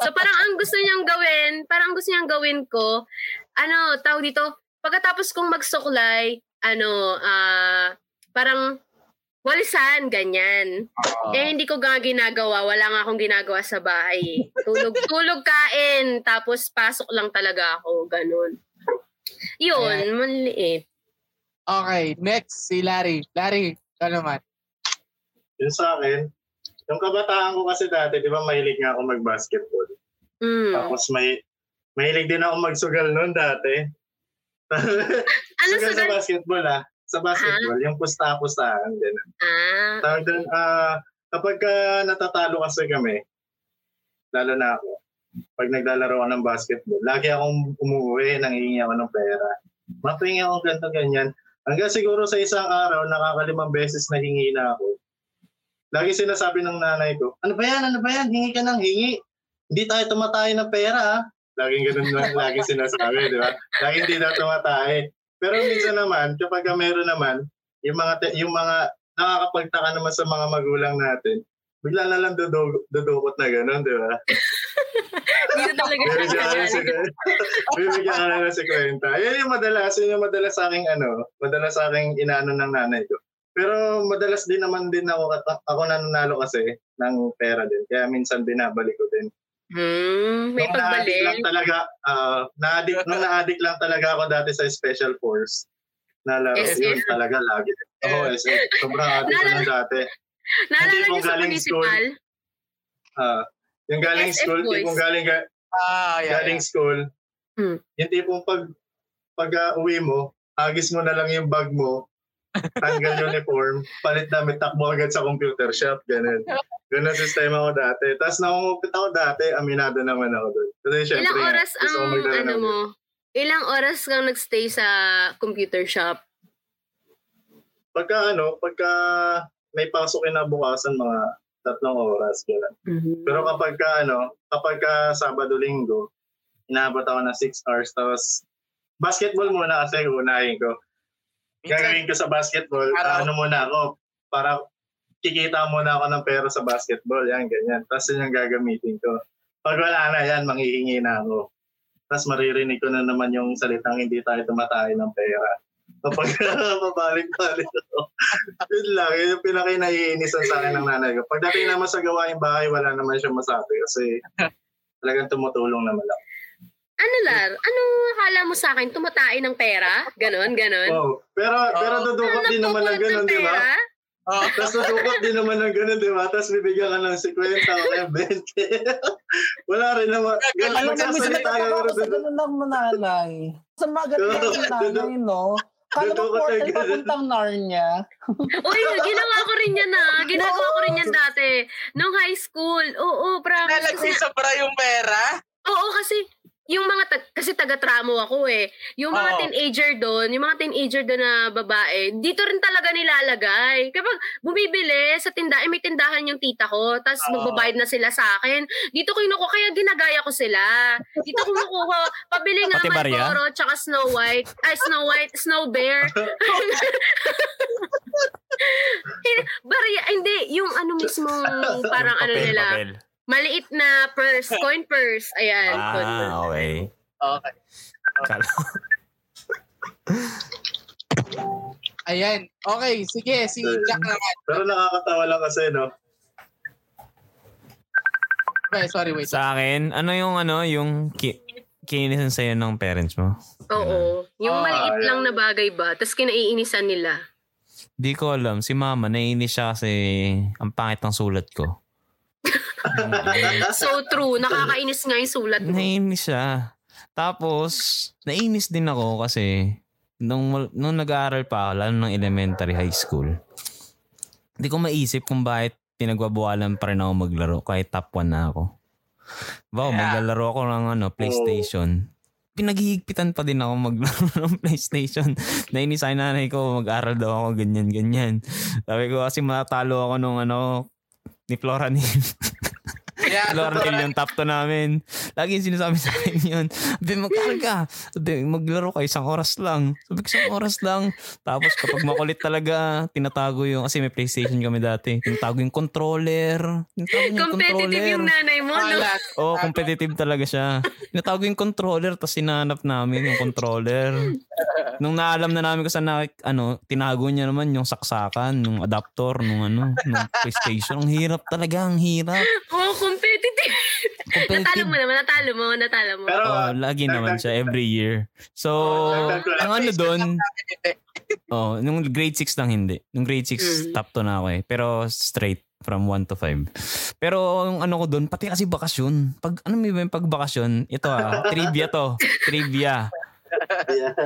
So parang ang gusto niyang gawin, parang ang gusto niyang gawin ko, ano, tawag dito, pagkatapos kong magsuklay, ano, ah, parang walisan, ganyan. Oh. Eh, hindi ko nga ginagawa. Wala nga akong ginagawa sa bahay. Tulog, <laughs> tulog, kain. Tapos, pasok lang talaga ako. Ganun. Yun, maliit. Okay. Next, si Larry. Larry, ka naman. Yun sa akin, yung kabataan ko kasi dati, di ba mahilig nga ako mag-basketball. Mm. Tapos may, mahilig din ako magsugal noon dati. <laughs> Ano sa sugal? basketball ah. Sa basketball, yung pusta-pustahan. Ganun. Ah, Tawag doon, ah, kapag ka natatalo kasi kami, lalo na ako, pag naglalaro ako ng basketball, lagi akong umuwi, nangihingi ako ng pera. Mapingi ako ganito ganyan. Hanggang siguro sa isang araw, nakakalimang beses na hingi na ako. Lagi sinasabi ng nanay ko, ano ba yan, ano ba yan, hingi ka ng hingi. Hindi tayo tumatay ng pera ah. Laging ganun lang, <laughs> laging sinasabi, di ba? Laging hindi na tumatay. Pero minsan naman, kapag ka meron naman, yung mga, te- yung mga nakakapagtaka naman sa mga magulang natin, bigla na lang dudukot na gano'n, di ba? <laughs> dito talaga Bibigyan siya ka na si Bibigyan ka na si kwenta. Yan yung madalas, yun yung madalas sa aking ano, madalas sa aking inaano ng nanay ko. Pero madalas din naman din ako, ako nananalo kasi ng pera din. Kaya minsan binabalik ko din. Hmm, may Nung na-addict lang pagbalik. talaga, ah, na-addict, nung na-addict lang talaga ako dati sa Special Force. Na laro, SF. yun talaga lagi. Oo, oh, SF. Sobrang addict ko nung dati. Naalala niyo sa galing school. municipal? Ah, yung galing SF school, boys. tipong galing, ga- Ah, yeah, galing yeah. school, Hmm. yung tipong pag, pag ah, uwi mo, agis mo na lang yung bag mo, tanggal uniform, palit damit, takbo agad sa computer shop, ganun. Ganun sistema ko dati. Tapos nakungupit ako dati, aminado naman ako doon. Kasi syempre, Ilang oras ang, ano mo, ilang oras kang nagstay sa computer shop? Pagka ano, pagka may pasok kinabukasan, mga tatlong oras, ganun. Pero kapag ka, ano, kapag ka Sabado, Linggo, inaabot ako ng 6 hours. Tapos, basketball muna kasi unahin ko. Gagawin ko sa basketball, Araw. ano muna ako, para kikita muna ako ng pera sa basketball, yan, ganyan. Tapos yun yung gagamitin ko. Pag wala na yan, manghihingi na ako. Tapos maririnig ko na naman yung salitang hindi tayo tumatay ng pera. Kapag <laughs> pabalik-balik ako. yun lang, yun yung pinakinaiinisan sa akin ng nanay ko. Pagdating naman sa gawaing bahay, wala naman siya masabi kasi <laughs> talagang tumutulong naman lang. Ano Lar? Anong akala mo sa akin? Tumatain ng pera? Ganon, ganon? Oh, pero pero dudukot din naman ng ganun, di ba? Oh, Tapos dudukot din naman ng ganun, di ba? Tapos bibigyan ka ng 50 o kaya 20. <laughs> Wala rin naman. Ganun, Alam mo, minsan pero sa ganun lang mananay. Sa mga lang nanay, no? Kala mo portal papuntang Narnia. <laughs> Uy, ginawa ko rin yan ah. Ginagawa ko rin yan dati. Nung high school. Oo, promise. nalagay Kasi, sa bra yung pera. oo, kasi yung mga, tag- kasi taga-tramo ako eh. Yung mga Oo. teenager doon, yung mga teenager doon na babae, dito rin talaga nilalagay. Kapag bumibili sa tindahan, eh, may tindahan yung tita ko, tapos Oo. magbabayad na sila sa akin. Dito kinukuha, kaya ginagaya ko sila. Dito kumukuha, pabili nga? Malboro, tsaka Snow White, ay Snow White, Snow Bear. <laughs> Barya, hindi, yung ano mismo, parang ano Papel, nila, papel. Maliit na purse, <laughs> coin purse. Ayan. coin purse. Ah, okay. Okay. Kala- <laughs> Ayan. Okay, sige. Si Jack naman. Pero nakakatawa lang kasi, no? Okay, sorry, wait. Sa akin, ano yung ano, yung ki- kinisan sa'yo ng parents mo? Oo. Yung Ah, maliit ayan. lang na bagay ba, tapos kinaiinisan nila. Di ko alam. Si mama, naiinis siya kasi ang pangit ng sulat ko. So true. Nakakainis nga yung sulat mo. Naiinis siya. Tapos, naiinis din ako kasi nung, nung nag-aaral pa ako, lalo ng elementary high school, hindi ko maisip kung bakit pinagbabawalan pa rin ako maglaro kahit top 1 na ako. Wow, Yeah. maglalaro ako ng ano, PlayStation. Pinaghihigpitan pa din ako maglaro <laughs> ng PlayStation. Nainis sa nanay ko, mag-aral daw ako, ganyan, ganyan. Sabi ko kasi matalo ako nung ano, ni Flora ni <laughs> Kaya, Laurel yung top 2 namin. Lagi yung sinasabi sa akin yun. Sabi, mag-aral ka. Sabi, maglaro ka isang oras lang. Sabi ko, isang oras lang. Tapos kapag makulit talaga, tinatago yung, kasi may PlayStation kami dati. Tinatago yung controller. Tinatago yung Competitive controller. yung nanay mo, no? Oo, oh, competitive talaga siya. Tinatago yung controller, tapos sinanap namin yung controller. Nung naalam na namin kung saan na, ano, tinago niya naman yung saksakan, nung adapter, nung ano, nung PlayStation. Ang hirap talaga, ang hirap. Oh, competitive. natalo Competitive. mo naman, natalo mo, natalo mo. Pero, Oh, lagi naman siya every year. So, ang ano doon, oh, nung grade 6 lang hindi. Nung grade 6 Mm. top 2 na ako eh. Pero straight from 1 to 5. Pero yung ano ko doon, pati kasi bakasyon. Pag ano may yung pagbakasyon, ito ah, trivia to. Trivia.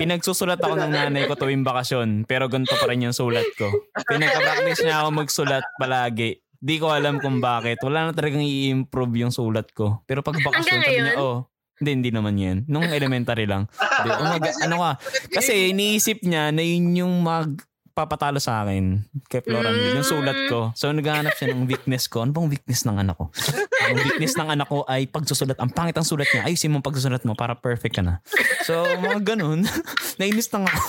Pinagsusulat ako ng nanay ko tuwing bakasyon, pero ganito pa rin yung sulat ko. Pinagka-practice niya ako magsulat palagi. Di ko alam kung bakit. Wala na talagang i-improve yung sulat ko. Pero pag bakasyon, sabi niya, oh, hindi, hindi naman yan. Nung elementary lang. Di, oh my God, ano ka? Kasi iniisip niya na yun yung magpapatalo sa akin kay Floran. Yung sulat ko. So naghahanap siya ng weakness ko. Ano bang weakness ng anak ko? Ang weakness ng anak ko ay pagsusulat. Ang pangit ang sulat niya. Ayusin mo ang pagsusulat mo para perfect ka na. So mga ganun. <laughs> Nainis lang ako.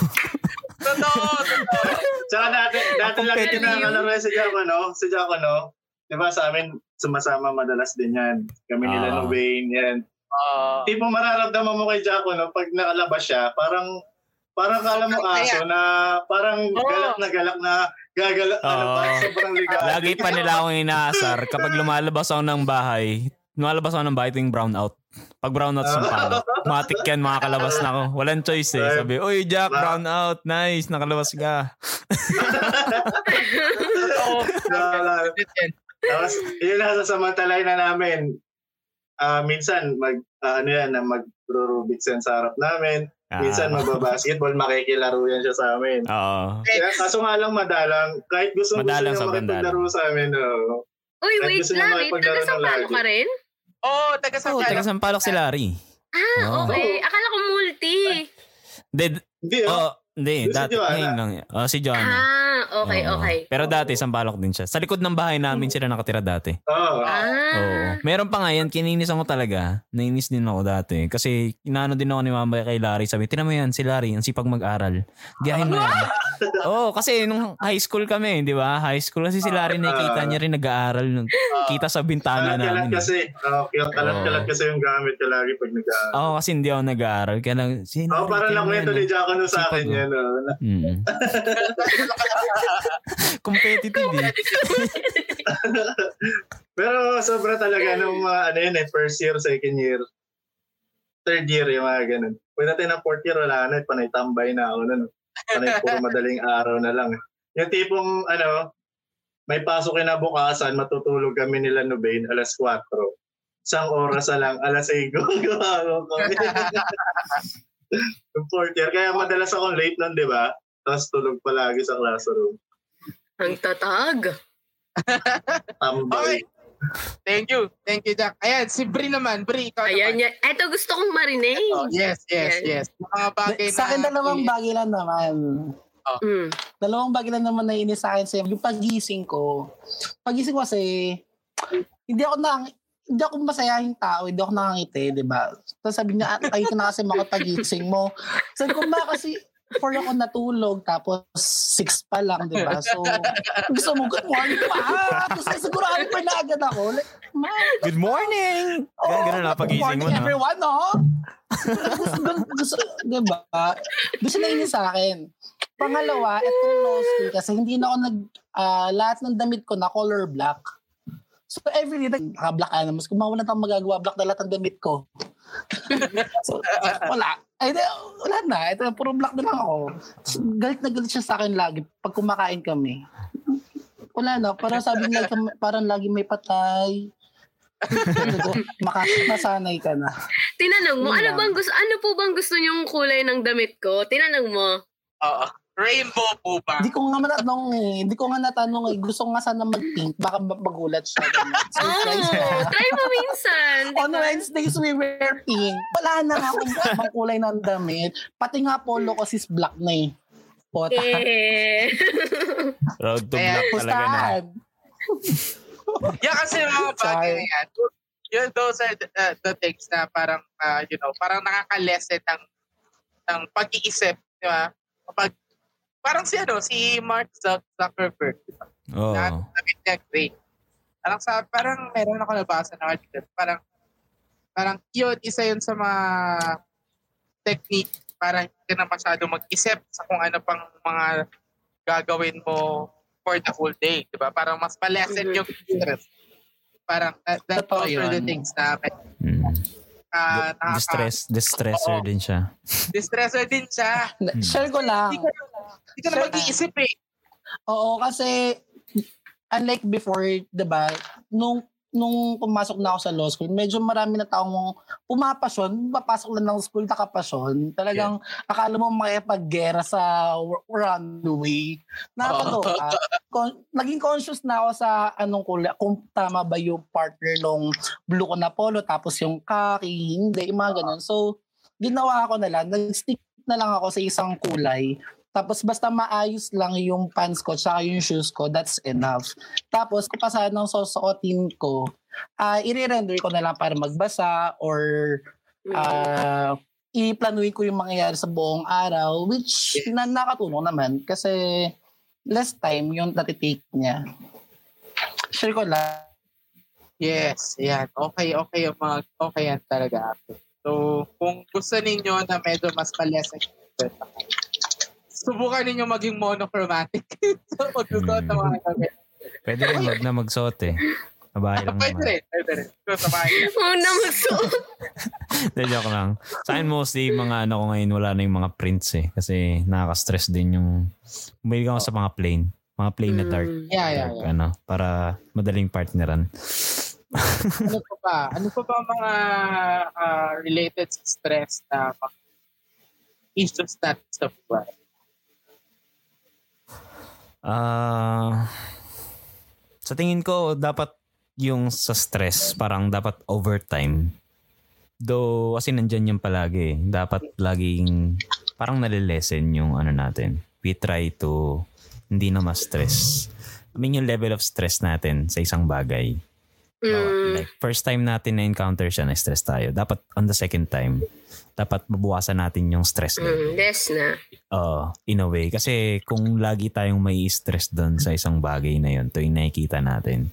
Totoo, totoo. Tsaka dati, dati Ang lang competitive. yung nakalaro si Jaco, no? Si Jaco, no? Di ba sa amin, sumasama madalas din yan. Kami nila Ah. ng Wayne, yan. Ah, Tipo mararamdaman mo kay Jaco, no? Pag nakalabas siya, parang parang kala mo aso na parang Oo. galak na galak na gagalak ano Oo. ba sobrang ligaw. Lagi pa nila akong inaasar <laughs> kapag lumalabas ako ng bahay. Lumalabas ako ng bahay tuwing brown out. Pag brown out sa palo. Matik yan, makakalabas na ako. Walang choice eh. Sabi, Uy, Jack, brown out. Nice, nakalabas ka. <laughs> Naalala. Tapos, yun na sasamantalay na namin. Ah, minsan, mag, ah, ano yan, na mag-rubik's yan sa harap namin. Minsan, Ah. magbabasketball, makikilaro yan siya sa amin. Oo. Kaya, kaso nga lang madalang, kahit gusto Madalang niya sa makipaglaro sa amin, oh. Uy, Kahit wait lang. Eh, makipaglaro taga ng Sampalo lagi. ka rin? Oo, taga Oh, taga Sampaloc si Larry. Ah, Oh. okay. Akala ko multi. Hindi, Hindi, oh. oh, hindi. Yung si Dati, Joanna. ngayon lang. Oh, si Joanna. Ah, Ah, okay, Oo. okay. Pero dati, Sampaloc din siya. Sa likod ng bahay namin sila nakatira dati. Oo. Ah. Oo. Meron pa nga yan, kininis ako talaga. Nainis din ako dati. Kasi inaano din ako ni mama kay Larry. Sabi, tinan mo yan, si Larry, ang sipag mag-aral. Gayahin mo yan. <laughs> Oo, kasi nung high school kami, di ba? High school kasi si Larry nakikita niya rin nag-aaral. Nung, kita sa bintana Kalat-kalat namin. eh. kasi. Oh, kalat-kalat Oo. kasi yung gamit ko lagi pag nag Oo, kasi hindi ako nag-aaral. Kaya lang, si Oo, Larry, parang tinan mo nakwento yan, ni oh. Jacko nun sa akin Sipag, yan. Oh. Mm. <laughs> Competitive eh. <laughs> Pero sobra talaga nung mga ano yun eh, first year, second year, third year, yung mga ganun. Pagdating ng fourth year, wala na, panay tambay na ako nun. Panay puro madaling araw na lang. Yung tipong, ano, may pasok kinabukasan, matutulog kami nila Nubain, alas 4. Isang oras na lang, alas 5. <laughs> Gawago kami. Yung fourth year. Kaya madalas akong late nun, di ba? Tapos tulog palagi sa classroom. Ang tatag. Tambay. Okay. Thank you. Thank you, Jack. Ayan, si Bri naman. Bri, ikaw Ayan naman. yan. Eto gusto kong marinig. Oh, yes, yes, Yan. yes. Mga bagay Sa akin na... dalawang bagay lang naman. Mm. Dalawang bagay lang naman nainis sa akin sa'yo. Yung pagising ko. Pagising ko kasi, hindi ako na hindi ako masayahing tao, hindi ako nakangiti, di ba? Tapos sabi niya, "Ah, kayo ka na kasi makapagising mo. Sabi ko, ma, kasi 4 ako natulog, tapos 6 pa lang, di ba? So, gusto mo, good morning, ma! Tapos sigurado pa na agad ako. Like, ma, Good morning! Oo, Ganun, ganun na good pagising morning mo na. everyone, no? gusto, gusto, diba? Gusto na yun sa akin. Pangalawa, itong law school kasi hindi na ako nag, ah, lahat ng damit ko na color black. So every day, naka-black animals. Kung mawala tayong magagawa, black na lahat ng damit ko. <laughs> so, wala. Ay, di, wala na. Ito, puro black na lang ako. So, galit na galit siya sa akin lagi pag kumakain kami. Wala na. Parang sabi niya, parang lagi may patay. Sabi ko, Maka, masanay ka na. Tinanong mo, ano bang gusto, ano po bang gusto niyong kulay ng damit ko? Tinanong mo. Oo. Rainbow po ba? Hindi ko nga natanong eh. Hindi ko nga natanong eh. Gusto ko nga sana mag-pink. Baka ma- magulat siya. <laughs> ganun. Oh, Surprise. try mo minsan. On? Wednesdays, we wear pink. Wala na nga akong ibang kulay ng damit. Pati nga polo ko sis black na eh. Pota. Eh. Road to Ayan, black talaga na. Yan kasi yung mga bagay yan. Yun, those are the, uh, the things na parang, uh, you know, parang nakaka-lessen ng, ng pag-iisip, di ba? Kapag, parang si, ano, si Mark Zuck- Zuckerberg, di ba? Oo. Damit niya, great. Parang sa, parang meron ako nabasa na article, parang, parang yun, isa yun sa mga technique, parang hindi ka na masyado mag-isip sa kung ano pang mga gagawin mo for the whole day, di ba? Parang mas ma-lessen Mhm. yung stress. Parang that, that Totoo those are the things na Mm. uh, nakaka- Distress, distressor Oo. din siya. distressor din siya. Share ko lang. Hindi ka, hindi ka na mag-iisip eh. Oo, kasi unlike before, 'di ba? Nung nung pumasok na ako sa law school, medyo marami na taong pumapasyon, papasok lang ng school nakapasyon. Talagang akala mo makipaggera sa runway. Nakakatawa. <laughs> Con- naging conscious na ako sa anong kulay, kung tama ba yung partner nung blue ko na polo, tapos yung khaki, hindi, yung mga ganun. So, ginawa ko na lang, nag-stick na lang ako sa isang kulay. Tapos basta maayos lang yung pants ko tsaka yung shoes ko, that's enough. Tapos kung sanang susuotin ko, ah i-render ko na lang para magbasa or ah i-planuin ko yung mangyayari sa buong araw which na nakatulong naman kasi less time yung natitake niya. Share ko lang. Yes, yan. Okay, okay yung mga, okay yan talaga. So, kung gusto ninyo na medyo mas ma-lessen subukan ninyo maging monochromatic. <laughs> so, magsusuot ng mga damit. Pwede rin wag na magsuot eh. Kabahay lang Pwede naman. rin, pwede rin. So, samahan niyo. Oo na magsuot. <laughs> Hindi, joke lang. Sa akin mostly, mga ano ko ngayon, wala na yung mga prints eh. Kasi nakaka-stress din yung... Bumili ako sa mga plain. Mga plain na dark. Mm. Yeah, yeah, dark, yeah. Ano, para madaling partneran. <laughs> ano pa ba? Ano pa ba mga ah, related sa stress na issues natin sa buhay? Ah... sa tingin ko, dapat yung sa stress, parang dapat overtime. Though, kasi nandyan yung palagi. Dapat laging, parang nalilesen yung ano natin. We try to hindi na ma-stress. I mean, yung level of stress natin sa isang bagay. Mm. Like, first time natin na-encounter siya, na-stress tayo. Dapat on the second time, dapat mabuwasan natin yung stress doon. Mm, less na. Oo, in a way. Kasi kung lagi tayong may stress doon sa isang bagay na yun, tuwing nakikita natin,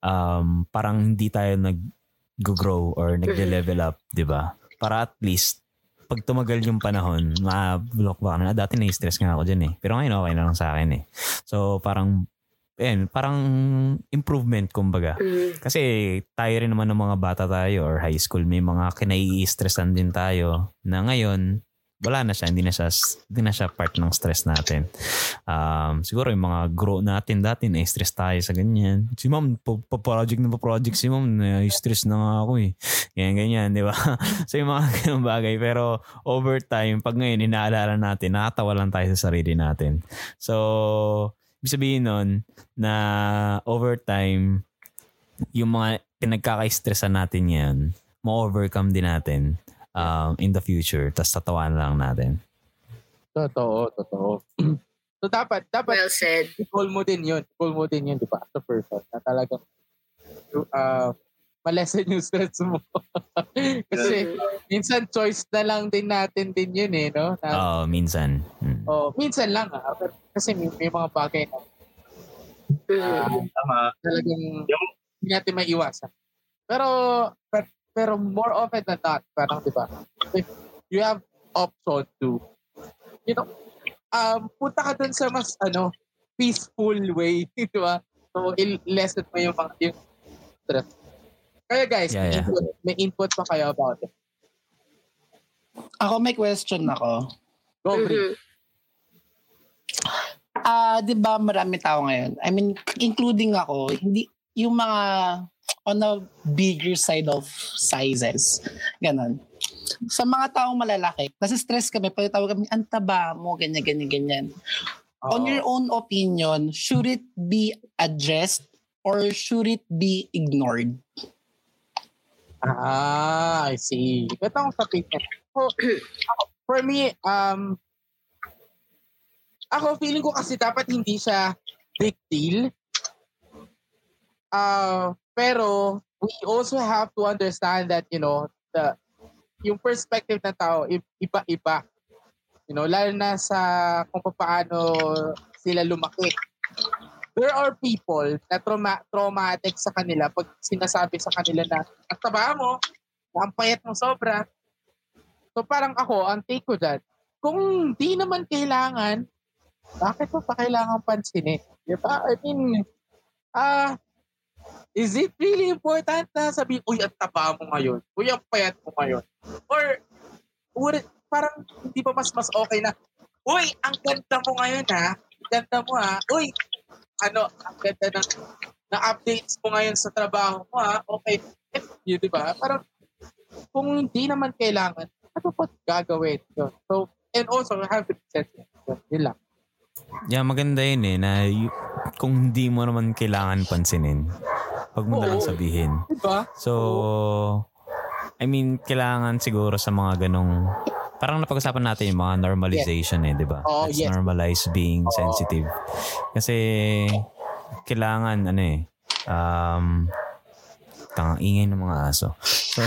um, parang hindi tayo nag-grow or nag-level up, di ba? Para at least, pag tumagal yung panahon, ma-block ba na, "Ah, dati na-stress nga ako dyan eh. Pero ngayon okay na lang sa akin eh. So parang, ayun, parang improvement kumbaga. Mm. Kasi tayo rin naman ng mga bata tayo or high school, may mga kinai-stressan din tayo na ngayon, wala na siya, hindi na siya, hindi na siya part ng stress natin. Um, siguro yung mga grow natin dati, na-stress tayo sa ganyan. Si ma'am, pa- pa-project na pa-project si ma'am, na-stress na nga ako eh. Ganyan, ganyan, di ba? <laughs> so yung mga ganung bagay. Pero over time, pag ngayon, inaalala natin, nakatawa lang tayo sa sarili natin. So, ibig sabihin nun, na over time, yung mga pinagkaka-stressan natin yan, ma-overcome din natin um, in the future. Tapos tatawan lang natin. Totoo, totoo. <clears throat> so dapat, dapat Well said. goal mo din yun. Goal mo din yun, di ba? As a person. Na talagang uh, malesen yung stress mo. <laughs> Kasi minsan choice na lang din natin din yun eh, no? Na, Oo, minsan. Mm. oh, minsan lang ah. Pero Kasi may, may mga bagay na Mm. Tama. talagang Yung- hindi natin may iwasan. Pero, pero, pero more often than not, parang di ba, if you have option to, you know, um, punta ka dun sa mas, ano, peaceful way, <laughs> di ba? So, il-lessen mo yung mga, yung stress. Kaya guys, Yeah, may, yeah. Input, may input pa kayo about it. Ako may question ako. Go. Mhm. Ah, 'di ba marami tao ngayon? I mean, including ako, hindi yung mga on the bigger side of sizes. Ganon. Sa mga taong malalaki, nasa stress kami, pag tawag kami, ang taba mo, ganyan, ganyan, ganyan. On Oo. your own opinion, should it be addressed or should it be ignored? Ah, I see. Ito ang topic. For, <clears throat> for me, um, ako feeling ko kasi dapat hindi siya big deal. Uh, pero we also have to understand that, you know, the yung perspective ng tao iba-iba. You know, lalo na sa kung paano sila lumaki. There are people na trauma- traumatic sa kanila pag sinasabi sa kanila na ang taba mo, ang payat mo sobra. So parang ako, ang take ko dyan, kung di naman kailangan, bakit mo pa kailangan pansinin? Di ba? I mean, ah, is it really important na sabihin, uy, ang taba mo ngayon. Uy, ang payat mo ngayon. Or, would it, parang hindi ba mas mas okay na, uy, ang ganda mo ngayon ha. Ang ganda mo ha. Uy, ano, ang ganda ng na updates mo ngayon sa trabaho mo ha. Okay. Yun, di ba? Parang, kung hindi naman kailangan, ano pa gagawin? Yun. So, and also, have to be sensitive. Yun, lang. Yeah, maganda yun eh, na y- kung hindi mo naman kailangan pansinin, wag mo na lang Oo. sabihin. Di ba? So, I mean, kailangan siguro sa mga ganong, parang napag-usapan natin yung mga normalization eh, di ba? Oo, Let's yes. normalize being sensitive. Kasi, kailangan, ano eh, um, tangang ingay ng mga aso. So, <laughs>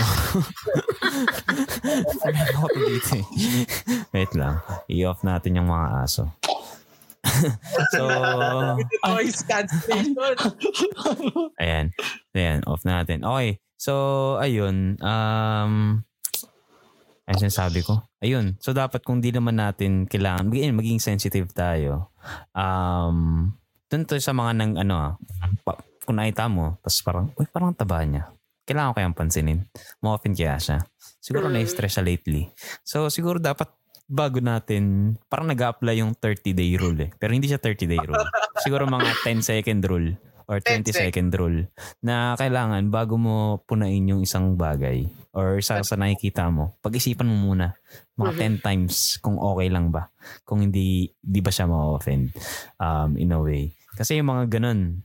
ako dito eh. Wait lang. I-off natin yung mga aso. <laughs> so, <laughs> Noise cancellation. Ayan. Ayan, off natin. Okay. So, ayun. Um, ano sinasabi ko? Ayun. So, dapat kung di naman natin kailangan, maging, maging sensitive tayo. Um, dun to sa mga nang, ano ah, pa, kung nakita mo, tapos parang, uy, parang taba niya. Kailangan ko kayang pansinin. Ma-open kaya siya. Siguro na-stress siya lately. So, siguro dapat bago natin, parang nag apply yung 30-day rule eh. Pero hindi siya 30-day rule. Siguro mga 10-second rule or 10 20 second rule na kailangan bago mo punain yung isang bagay or sa, sa nakikita mo, pag-isipan mo muna mga 10 times kung okay lang ba. Kung hindi, di ba siya ma-offend um, in a way. Kasi yung mga ganun,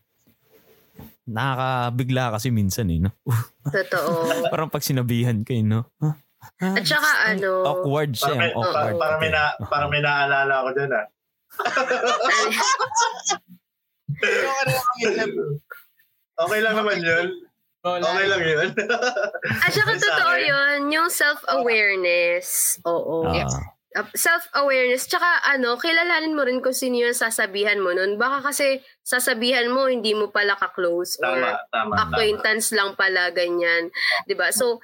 nakakabigla kasi minsan eh, no? <laughs> Totoo. Parang pag sinabihan kayo, no? Huh? Ah, At saka ano- Awkward siya. Parang may, ang awkward. parang, parang may, na, parang may naalala ako dyan ah. <laughs> Ano lang. <laughs> Okay lang naman yun. Okay lang yun. <laughs> At saka Sa totoo yun, yung self-awareness. Oo. Ah, Uh, self-awareness. Tsaka ano, kilalanin mo rin kung sino yung sasabihan mo nun. Baka kasi sasabihan mo, hindi mo pala ka-close or Tama, tama, tama. acquaintance lang pala, ganyan. 'Di ba So,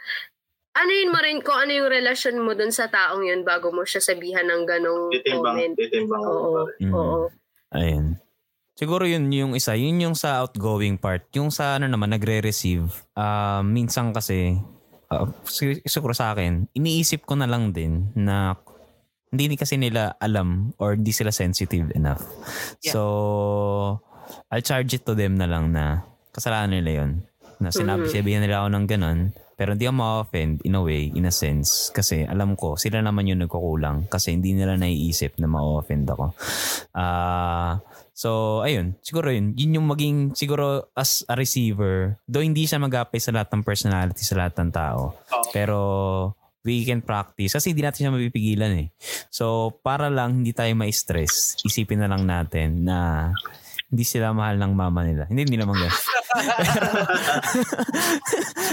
ano yun mo rin kung ano yung relasyon mo dun sa taong yun bago mo siya sabihan ng ganong Titimbang, comment. titimbang. Oo. Mm. Oo. Ayun. Siguro yun yung isa. Yun yung sa outgoing part. Yung sa ano naman, nagre-receive. Ah, minsan kasi, sig- siguro sa akin, iniisip ko na lang din na hindi kasi nila alam or hindi sila sensitive enough. Yeah. So, I'll charge it to them na lang na kasalanan nila yun. Na sinabi, Mhm. sabihan nila ako ng ganun. Pero hindi ako ma-offend in a way, in a sense. Kasi alam ko, sila naman yung nagkukulang. Kasi hindi nila naiisip na ma-offend ako. Ah, so, ayun. Siguro yun. Yun yung maging, siguro as a receiver, though hindi siya mag-apply sa lahat ng personality, sa lahat ng tao. Oo. Pero, we can practice. Kasi hindi natin siya mapipigilan eh. So, para lang hindi tayo ma-stress, isipin na lang natin na hindi sila mahal ng mama nila. Hindi, hindi naman ganun. pero,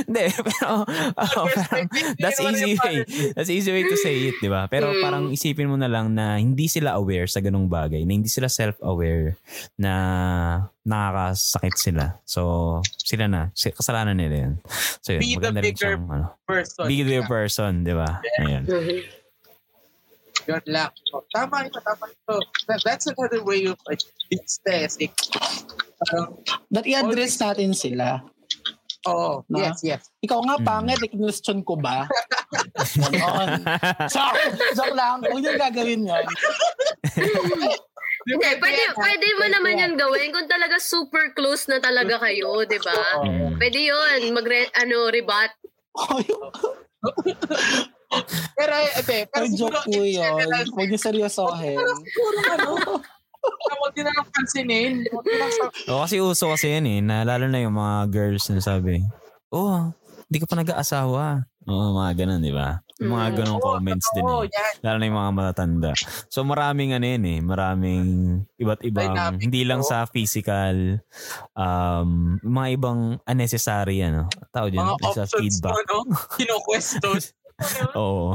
<laughs> hindi, pero, oh, parang, that's easy way. That's easy way to say it, di ba? Pero Mm. parang isipin mo na lang na hindi sila aware sa ganung bagay, na hindi sila self-aware na nakakasakit sila. So, sila na. Kasalanan nila yun. So, yun. Be the bigger siyang, ano, person. be the person, di ba? Ayun. <laughs> Mhm. Good luck. Oh, tama ito, tama ito. That, that's another way of like, aesthetic. Parang, That i-address natin sila. oh, No? yes, yes. Ikaw nga Mm. pangit, i-question ko ba? <laughs> Ganon. so, joke lang. Huwag niyo gagawin yun. Hindi, pwede, pwede mo naman yun gawin kung talaga super close na talaga kayo, di ba? Mm. Pwede yun, magre, ano, rebut. Pero, ebe, pero Ay, siguro, joke po yun. Huwag niyo seryosohin. Pero siguro, ano, huwag din na lang pansinin. Din o kasi uso kasi yan eh, na lalo na yung mga girls na sabi, oh, hindi ka pa nag-aasawa. Oo, mga ganun, di ba? Yung mga Mm. ganun comments din eh. yan. Lalo na yung mga matatanda. So maraming ano yun eh, maraming iba't ibang, Dynamic, hindi lang sa physical, um, mga ibang unnecessary ano. Tawag yun, Mga sa feedback. no? Kino-question. <laughs> Oo.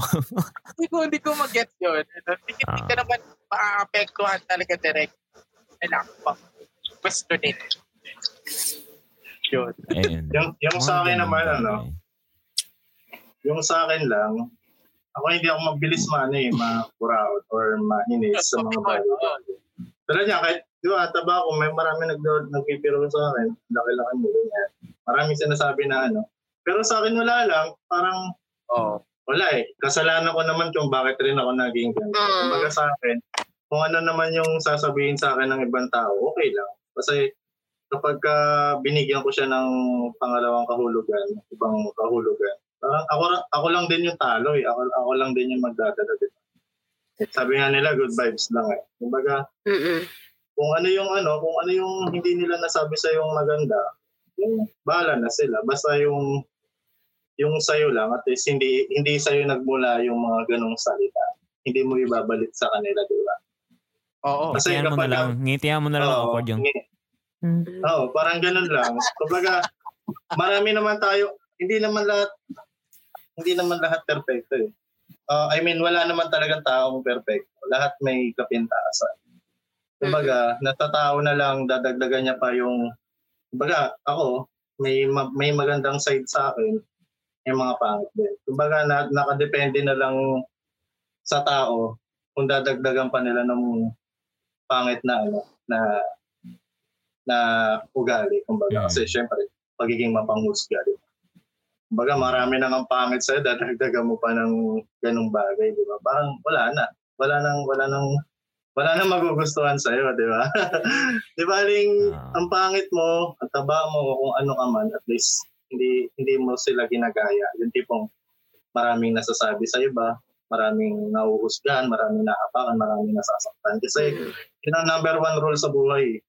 Hindi ko, hindi ko mag-get yun. Hindi, hindi Ah. ka naman maaapektuhan talaga direct. Kailangan pa. Question it. Yun. Yung, yung sa akin naman, ano, yung sa akin lang, ako hindi ako mabilis ma, ano eh, ma-proud or mainis sa mga bagay. Pero niya, kahit, di ba, taba ako, may marami nag nagpipiro sa akin, laki-laki mo, ganyan. Maraming sinasabi na ano. Pero sa akin wala lang, parang Oo. Wala eh. Kasalanan ko naman kung bakit rin ako naging ganito. Mm. Kumbaga sa akin, kung ano naman yung sasabihin sa akin ng ibang tao, okay lang. Kasi kapag ka binigyan ko siya ng pangalawang kahulugan, ibang kahulugan, parang ako, ako lang din yung talo eh. Ako, ako lang din yung magdadala din. Sabi nga nila, good vibes lang eh. Kumbaga, Mm-mm. kung ano yung ano, kung ano yung hindi nila nasabi sa yung maganda, yung bahala na sila. Basta yung yung sa'yo lang at least hindi hindi sa'yo nagmula yung mga ganong salita. Hindi mo ibabalik sa kanila, di ba? Oo. Kasi Ngitihan mo na lang, ngitihan mo na lang yung, ngi- Oo, parang ganun lang. Kumbaga, marami naman tayo, hindi naman lahat hindi naman lahat perfecto eh. Uh, I mean, wala naman talagang taong perfecto. Lahat may kapintasan. Kumbaga, natatao na lang, dadagdagan niya pa yung, kumbaga, ako, may ma- may magandang side sa akin, may mga pangit din. Kumbaga, na, nakadepende na lang sa tao kung dadagdagan pa nila ng pangit na ano, na na ugali, kumbaga. Mm. Kasi syempre, pagiging mapanghusga. Ba? Kumbaga, marami nang ang pangit sa'yo, dadagdagan mo pa ng ganung bagay, di ba? Parang wala na. Wala nang, wala nang, wala nang magugustuhan sa'yo, di ba? <laughs> di ba, Ling, Ah. ang pangit mo, ang taba mo, kung ano ka man, at least, hindi hindi mo sila ginagaya. Yung tipong maraming nasasabi sa iba, maraming nauhusgahan, maraming naapakan, maraming nasasaktan. Kasi yun ang number one rule sa buhay.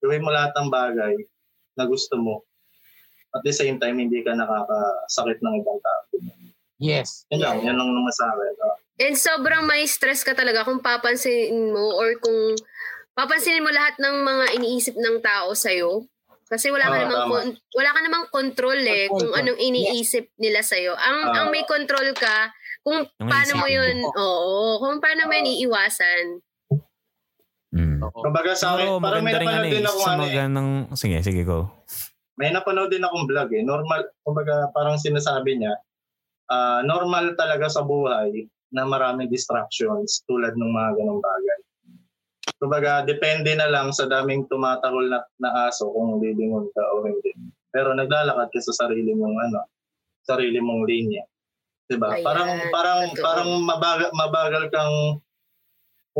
Gawin mo lahat ng bagay na gusto mo. At the same time, hindi ka nakakasakit ng ibang tao. Yes. Yan lang, yan lang naman sa akin. And sobrang may stress ka talaga kung papansinin mo or kung papansinin mo lahat ng mga iniisip ng tao sa'yo. Kasi wala ka Oo, namang kon- wala ka namang control eh Control kung ka. anong iniisip nila sa'yo. Ang Oo. ang may control ka kung Yung paano mo yun, oo, kung paano mo yun iiwasan. Mm. Kumbaga sa akin, Siguro parang may napanood ano eh. din ako Sa ano eh. magandang... Sige, sige, go. May napanood din akong vlog eh. Normal, kumbaga parang sinasabi niya, ah, normal talaga sa buhay na maraming distractions tulad ng mga ganong bagay. Kumbaga, depende na lang sa daming tumatahol na, na aso kung lilingon ka o hindi. Pero naglalakad ka sa sarili mong ano, sarili mong linya. 'Di ba? Parang parang totoo. parang mabagal, mabagal kang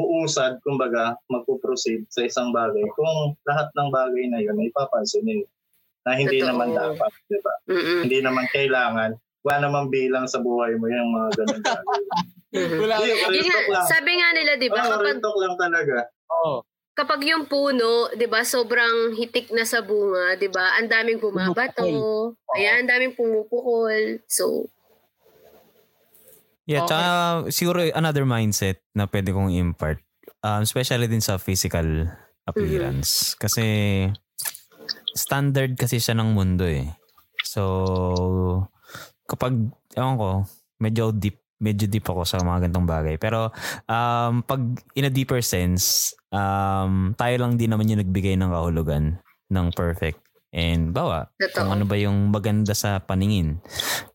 uusad, kumbaga, magpo-proceed sa isang bagay kung lahat ng bagay na yun ay papansinin na hindi Totoo. naman dapat, 'di ba? Hindi naman kailangan. Wala naman bilang sa buhay mo yung mga ganun <laughs> bagay. Wala. Yun nga, lang. sabi nga nila, di ba, Oo, kapag lang talaga. Oo. kapag yung puno, 'di ba, sobrang hitik na sa bunga, 'di ba? Ang daming bumabato. Ayan, ang daming pumupukol. So, Yeah, Okay. tsaka siguro another mindset na pwede kong impart. Um, especially din sa physical appearance. Kasi standard kasi siya ng mundo eh. So, kapag, ewan ko, medyo deep, medyo deep ako sa mga gantong bagay. Pero, um, pag in a deeper sense, um, tayo lang din naman yung nagbigay ng kahulugan ng perfect. And bawa, kung totoo. ano ba yung maganda sa paningin.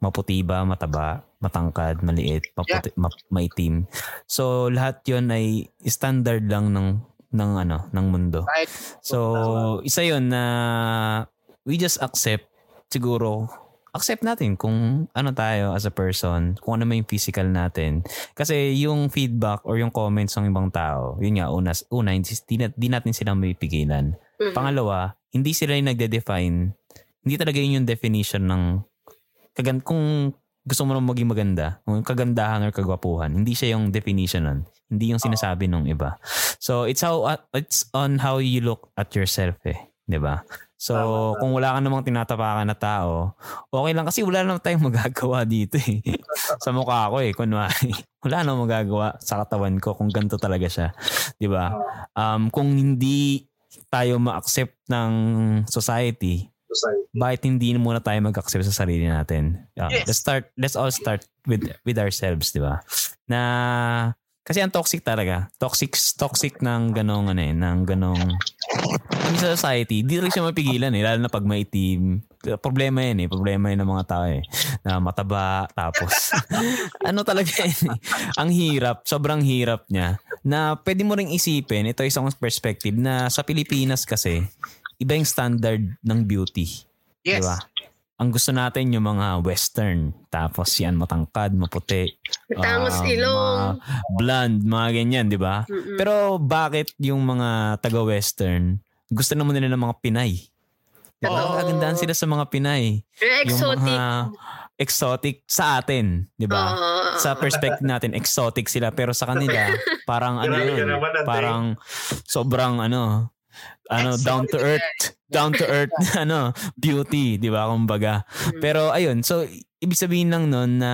Maputi ba, mataba, matangkad, maliit, maputi, ma- maitim. So lahat 'yon ay standard lang ng ng ano, ng mundo. So isa 'yon na we just accept siguro accept natin kung ano tayo as a person, kung ano may physical natin. Kasi yung feedback or yung comments ng ibang tao, yun nga, una, una hindi, di natin sila may pigilan. Mhm. Pangalawa, hindi sila yung nagde-define. Hindi talaga yun yung definition ng kagan kung gusto mo nang maging maganda, kung kagandahan or kagwapuhan, hindi siya yung definition nun. Hindi yung sinasabi nung iba. So it's how uh, it's on how you look at yourself eh, 'di ba? So Tama, kung wala ka namang tinatapakan na tao, okay lang kasi wala naman tayong <laughs> magagawa dito eh. <laughs> sa mukha ko eh, kunwari. <laughs> wala namang magagawa sa katawan ko kung ganito talaga siya, 'di ba? Um kung hindi tayo ma-accept ng society, Society. bakit hindi muna tayo mag-accept sa sarili natin? Yeah, Yes. Let's start let's all start with with ourselves, 'di ba? Na kasi ang toxic talaga. Toxic toxic ng ganong ano eh, ng ganong yung sa society, di rin siya mapigilan eh, lalo na pag maitim. Problema yan eh, problema yan ng mga tao eh. Na mataba, tapos <laughs> ano talaga yun eh. Ang hirap, sobrang hirap niya. Na pwede mo ring isipin, ito isang perspective, na sa Pilipinas kasi, iba yung standard ng beauty. yes. Diba? Ang gusto natin yung mga western. Tapos yan, matangkad, maputi. Matangos ah, ilong. mga blonde, mga ganyan, di ba? Mm-mm. Pero bakit yung mga taga-western, gusto naman nila ng mga Pinay? Diba? Totoo. Kagandahan sila sa mga Pinay. Yung exotic. Yung mga exotic sa atin, di ba? Oo. Sa perspective natin, exotic sila. Pero sa kanila, <laughs> parang ano yun, parang sobrang ano, ano, down to earth, down to earth, <laughs> ano, beauty, di ba? Kumbaga. Mm. Pero ayun, so ibig sabihin lang nun na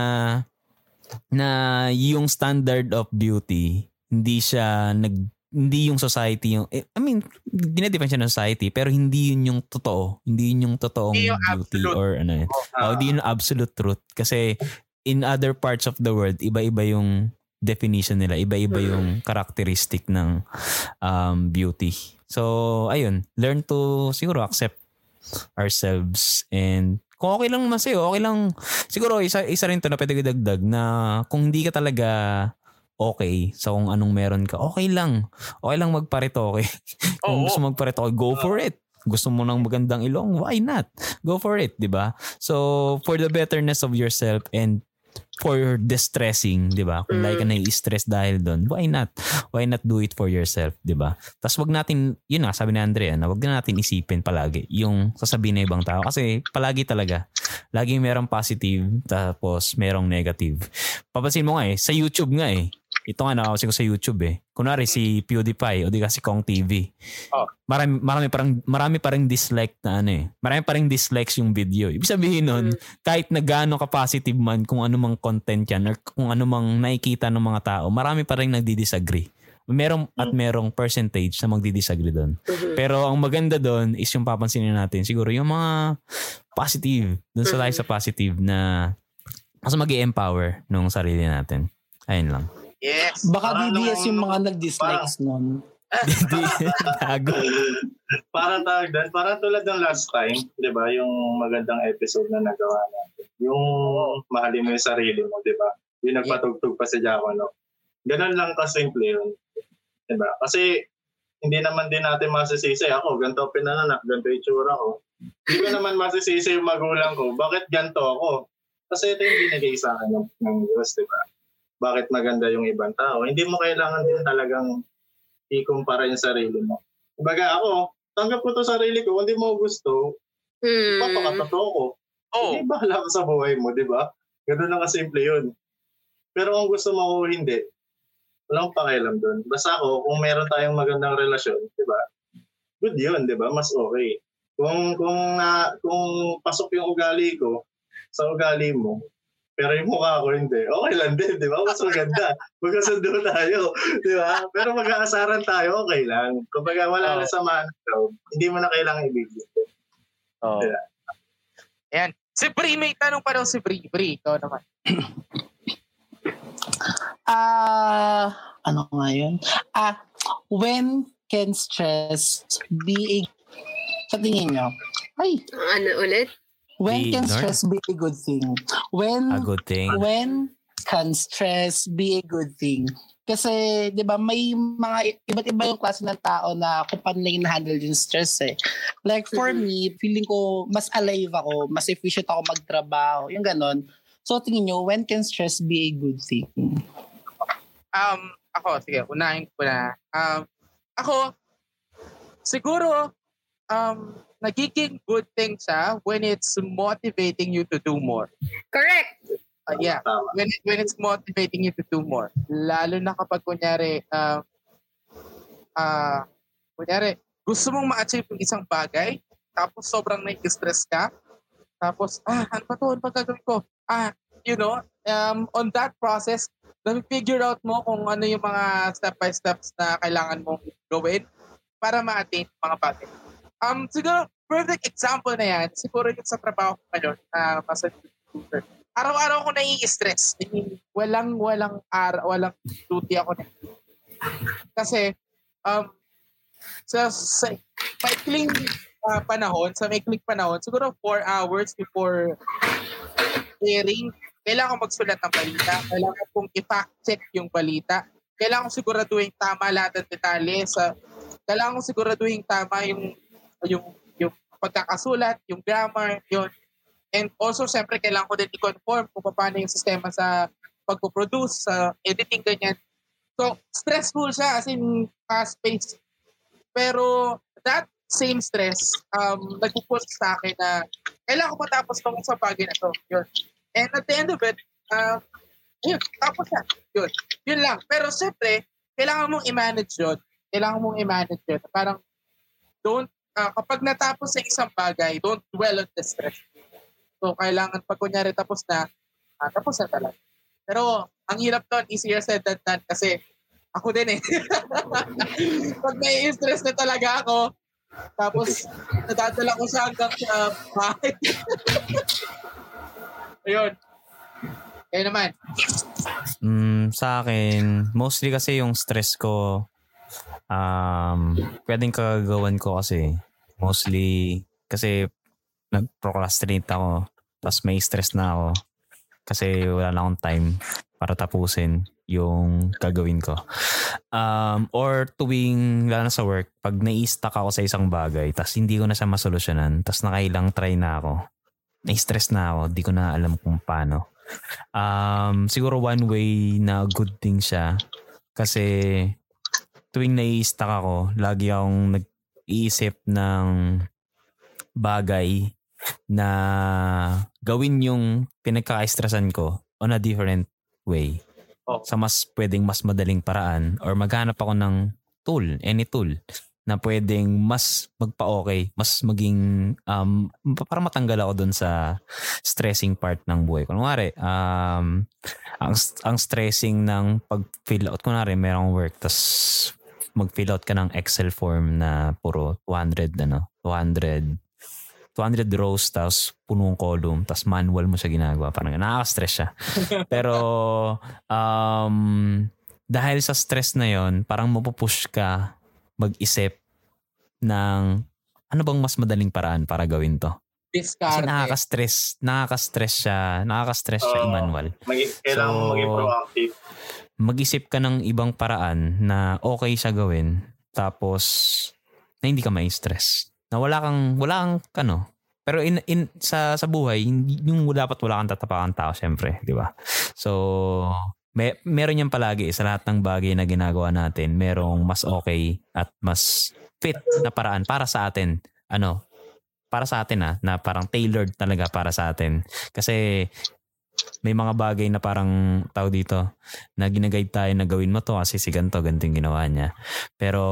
na yung standard of beauty, hindi siya nag hindi yung society yung eh, I mean, dinedefine siya ng society pero hindi yun yung totoo. Hindi yun yung totoong Hindi yung beauty absolute. or ano yun. Ah, Oh, di yun yung absolute truth. Kasi in other parts of the world, iba-iba yung definition nila. Iba-iba Mm. yung characteristic ng um, beauty. So, ayun. Learn to siguro accept ourselves and kung okay lang naman sa'yo, okay lang. Siguro, isa, isa rin to na pwede dagdag na kung hindi ka talaga okay sa kung anong meron ka, okay lang. Okay lang magparitoke. <laughs> kung Oo. gusto magparitoke, go for it. Gusto mo ng magandang ilong, why not? Go for it, di ba? So, for the betterness of yourself and for distressing, di ba? Kung Mm. like ka na-stress dahil doon, why not? Why not do it for yourself, di ba? Tapos wag natin, yun nga, sabi ni Andrea, na wag na natin isipin palagi yung sasabihin ng ibang tao. Kasi palagi talaga, laging merong positive, tapos merong negative. Papansin mo nga eh, sa YouTube nga eh, ito nga nakawasin ko sa YouTube eh. Kunwari si PewDiePie o di kasi Kong TV. Oh. Marami, marami parang marami pa ring dislike na ano eh. Marami pa ring dislikes yung video. Ibig sabihin nun, kahit na gaano ka positive man kung ano mang content yan or kung ano mang nakikita ng mga tao, marami pa rin nagdi-disagree. Merong at merong percentage na magdi-disagree doon. Mhm. Pero ang maganda doon is yung papansinin natin siguro yung mga positive. Doon sa tayo sa positive na mas mag empower nung sarili natin. Ayun lang. Yes. Baka Parang BBS yung mga nag-dislikes nun. <laughs> Tago. parang tawag doon, parang tulad ng last time, di ba, yung magandang episode na nagawa natin. Yung mahalin mo yung sarili mo, di ba? Yung nagpatugtog pa si Jaco, no? Ganun lang kasimple yun. Di ba? Kasi hindi naman din natin masisisi. Ako, ganito pinananak, ganito yung itsura ko. Hindi ko naman masisisi yung magulang ko. Bakit ganito ako? Kasi ito yung binigay sa akin ng, ng Diyos, di ba? Bakit maganda yung ibang tao? Hindi mo kailangan din talagang ikumpara yung sarili mo. Kumbaga ako, tanggap ko to sarili ko. Hindi mo gusto, Mm. papakatotoo ko. Oh. Hindi bahala ka sa buhay mo, di ba? Ganun lang kasimple yun. Pero kung gusto mo o hindi, walang pakialam doon. Basta ako, kung meron tayong magandang relasyon, di ba? Good yun, di ba? Mas okay. Kung kung na kung pasok yung ugali ko sa ugali mo, pero yung mukha ko hindi, okay lang din, di ba? Mas maganda. Magkasundo tayo, di ba? Pero mag-aasaran tayo, okay lang. Kumbaga wala na sa man, hindi mo na kailangan ibigay. Oh. Yeah. Ayan. Si Bri, may tanong pa daw si Bri. Bri, ikaw naman. <clears throat> Ah, ano nga yun? Ah, when can stress be a... Sa tingin nyo? Ay, Ano ulit? When can stress be a good thing? When A good thing. when can stress be a good thing? Kasi, di ba, may mga iba't iba yung klase ng tao na kung paano nila handle yung stress eh. Like for me, feeling ko mas alive ako, mas efficient ako magtrabaho, yung ganon. So, tingin nyo, when can stress be a good thing? Um, ako, sige, unahin ko na. Um, ako, siguro, um, nagiging good thing siya when it's motivating you to do more. Correct. Uh, yeah, when, it, when it's motivating you to do more. Lalo na kapag kunyari, uh, uh, kunyari, gusto mong ma-achieve yung isang bagay, tapos sobrang nai-stress ka, tapos, ah, ano ba to? Ano ba gagawin ko? Ah, you know, um, on that process, na-figure out mo kung ano yung mga step-by-steps na kailangan mong gawin para ma-attain yung mga bagay. Um, siguro, perfect example na yan, siguro yung sa trabaho ko ngayon, na uh, as a recruiter araw-araw ako nai-stress. I mean, walang, walang, ar walang duty ako na. Kasi, um, sa, sa maikling uh, panahon, sa maikling panahon, siguro 4 hours before airing, kailangan ko magsulat ng balita. Kailangan kong i-fact check yung balita. Kailangan kong siguraduhin tama lahat ng detalye. Sa, kailangan kong siguraduhin tama yung, yung, yung pagkakasulat, yung grammar, yun. And also, siyempre, kailangan ko din i-conform kung paano yung sistema sa pagpo-produce, sa editing, ganyan. So, stressful siya, as in fast-paced. Pero, that same stress, um, nagpupush sa akin na kailangan ko matapos tong sa bagay na to. Yun. And at the end of it, uh, yun, tapos na. Yun. Yun lang. Pero syempre, kailangan mong i-manage yun. Kailangan mong i-manage yun. Parang, don't, uh, kapag natapos sa isang bagay, don't dwell on the stress. So, kailangan pag kunyari tapos na, ah, tapos na talaga. Pero, ang hirap doon, easier said than done kasi ako din eh. <laughs> pag may stress na talaga ako, tapos nadadala ko siya hanggang sa bahay. <laughs> Ayun. Kaya naman. Mm, sa akin, mostly kasi yung stress ko, um, pwedeng kagagawan ko kasi, mostly, kasi nag-procrastinate ako, tapos may stress na ako, kasi wala na akong time para tapusin yung gagawin ko. Um, or tuwing, lalo na sa work, pag nai-stuck ako sa isang bagay, tapos hindi ko na siya masolusyonan, tapos nakailang try na ako, na-stress na ako, di ko na alam kung paano. Um, siguro one way na good thing siya, kasi tuwing nai-stuck ako, lagi akong nag-iisip ng bagay na gawin yung pinagkaka-stressan ko on a different way. Oo. sa mas pwedeng mas madaling paraan or maghanap ako ng tool, any tool na pwedeng mas magpa-okay, mas maging um, para matanggal ako dun sa stressing part ng buhay. Kunwari, um, ang, ang stressing ng pag-fill out, kunwari merong work, tas mag-fill out ka ng Excel form na puro 200, ano, 200 200 rows tapos punong column tapos manual mo siya ginagawa parang nakaka-stress siya <laughs> pero um, dahil sa stress na yon parang mapupush ka mag-isip ng ano bang mas madaling paraan para gawin to kasi Discard. nakaka-stress nakaka-stress siya nakaka-stress siya Oo. i-manual Magi- kailangan So, maging proactive. Mag-isip ka ng ibang paraan na okay siya gawin tapos na hindi ka mai-stress. Na wala kang wala kang ano. Pero in, in sa sa buhay, yung dapat wala kang tatapakan tao syempre, di ba? So may, meron yan palagi sa lahat ng bagay na ginagawa natin, merong mas okay at mas fit na paraan para sa atin. Ano? Para sa atin ah, na parang tailored talaga para sa atin. Kasi may mga bagay na parang tao dito na ginaguide tayo na gawin mo to kasi si ganito, ganito yung ginawa niya. Pero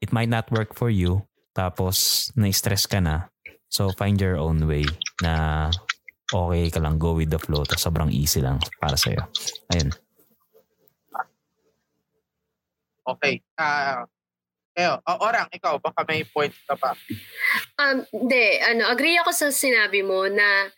it might not work for you. Tapos na-stress ka na. So find your own way na okay ka lang, go with the flow. Tapos sobrang easy lang para sa'yo. Ayun. Okay. Ah, Eyo, oh, Orang, ikaw, baka may point ka pa. Um, hindi, ano, agree ako sa sinabi mo na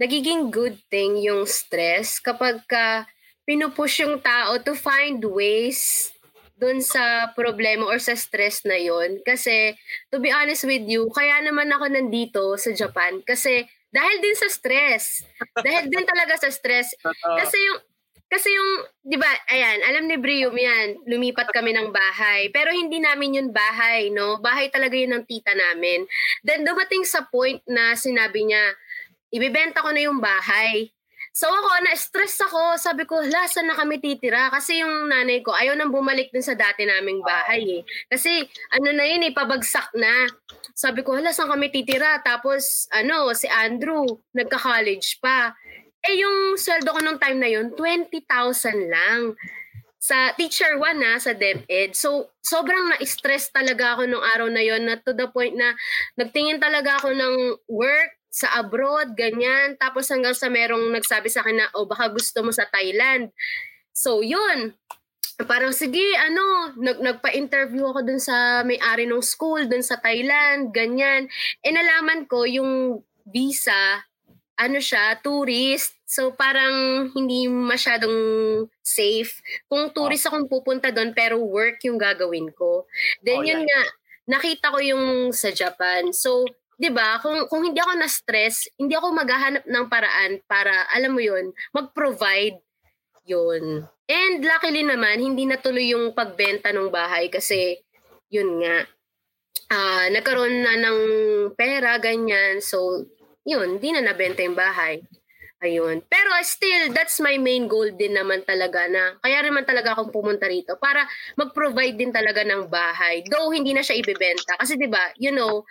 nagiging good thing yung stress kapag ka pinupush yung tao to find ways dun sa problema or sa stress na yon Kasi, to be honest with you, kaya naman ako nandito sa Japan kasi dahil din sa stress. dahil din talaga sa stress. <laughs> Kasi yung kasi yung, di ba, ayan, alam ni Brium yan, lumipat kami ng bahay. Pero hindi namin yun bahay, no? Bahay talaga yun ng tita namin. Then dumating sa point na sinabi niya, ibibenta ko na yung bahay. So ako, na-stress ako. Sabi ko, hala, saan na kami titira? Kasi yung nanay ko, ayaw nang bumalik dun sa dati naming bahay eh. Kasi ano na yun eh, na. Sabi ko, hala, saan kami titira? Tapos, ano, si Andrew, nagka-college pa. Eh, yung sweldo ko nung time na yun, 20,000 lang. Sa teacher 1 na, sa DepEd. So, sobrang na-stress talaga ako nung araw na yon na to the point na nagtingin talaga ako ng work sa abroad, ganyan. Tapos hanggang sa merong nagsabi sa akin na, oh, baka gusto mo sa Thailand. So, yun. Parang sige, ano, nag, nagpa-interview ako dun sa may-ari ng school, dun sa Thailand, ganyan. E nalaman ko yung visa, ano siya, tourist. So parang hindi masyadong safe. Kung tourist akong pupunta doon pero work yung gagawin ko. Then Oh, yun yeah. nga, nakita ko yung sa Japan. So, 'di ba, kung kung hindi ako na-stress, hindi ako maghahanap ng paraan para alam mo yun, mag-provide yun. And luckily naman, hindi natuloy yung pagbenta ng bahay kasi yun nga, ah nagkaroon na ng pera, ganyan. So, yun, di na nabenta yung bahay. Ayun. Pero still, that's my main goal din naman talaga na, kaya naman talaga akong pumunta rito para mag-provide din talaga ng bahay. Though hindi na siya ibebenta. Kasi 'di ba, you know,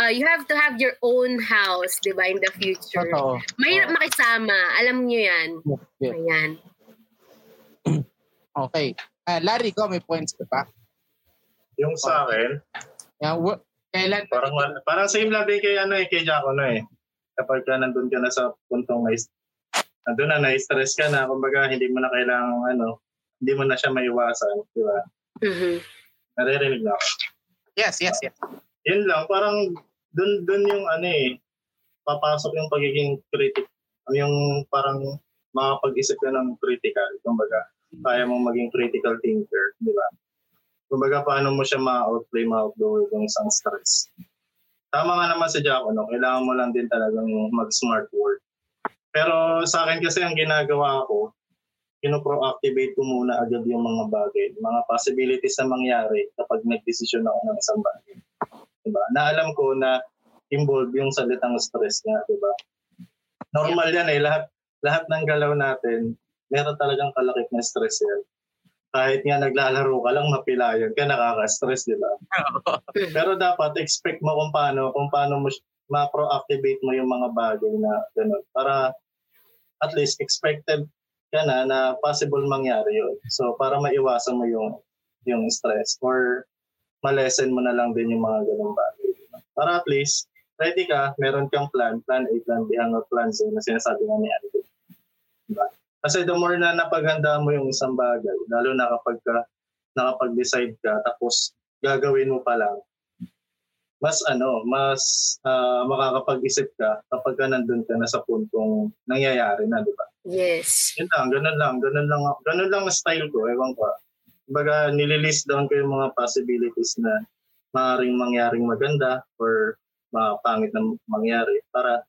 uh, you have to have your own house, 'di ba, in the future. Totoo. Mahirap makisama, alam niyo 'yan. Yeah. Ayan. <clears throat> Okay. Ah, Larry, ikaw may points ka pa? Yung sa akin, Yan, wa- kailan? parang, parang same lang din kay, ano, eh, kay Jaco na eh. Kapag ka nandun ka na sa puntong na nandun na, na-stress ka na, kumbaga hindi mo na kailangan, ano, hindi mo na siya maiwasan, di ba? Mhm. Naririnig na ako. Yes, yes, yes. Yun lang, parang dun, dun yung ano eh, papasok yung pagiging critic, yung parang makapag-isip ka ng critical, kumbaga, kaya mong maging critical thinker, di ba? Kumbaga, paano mo siya ma-outplay, ma-outdoor yung isang stress. Tama nga naman sa Jaco, no? kailangan mo lang din talagang mag-smart work. Pero sa akin kasi ang ginagawa ko, pino-proactivate ko muna agad yung mga bagay, mga possibilities na mangyari kapag nag-desisyon ako ng isang bagay. Diba? Na alam ko na involved yung salitang stress nga, diba? Normal yan eh, lahat lahat ng galaw natin, meron talagang kalakip na stress yan. Kahit nga naglalaro ka lang, mapilayan ka, nakaka-stress, di ba? Pero dapat expect mo kung paano, kung paano mo ma-proactivate mo yung mga bagay na gano'n. Para at least expected ka na na possible mangyari yun. So para maiwasan mo yung yung stress or malesen mo na lang din yung mga ganung bagay. Para at least ready ka, meron kang plan, plan A, plan B, hanggang plan Z na sinasabi nga ni Andy. Diba? Kasi the more na napaganda mo yung isang bagay, lalo na kapag ka, nakapag-decide ka, tapos gagawin mo pa lang, mas ano, mas uh, makakapag-isip ka kapag ka nandun ka na sa puntong nangyayari na, di ba? Yes. Yun lang, ganun lang, ganun lang, ganun lang ang style ko, ewan ko. Kumbaga, nililist down ko yung mga possibilities na maaaring mangyaring maganda or mga pangit na mangyari para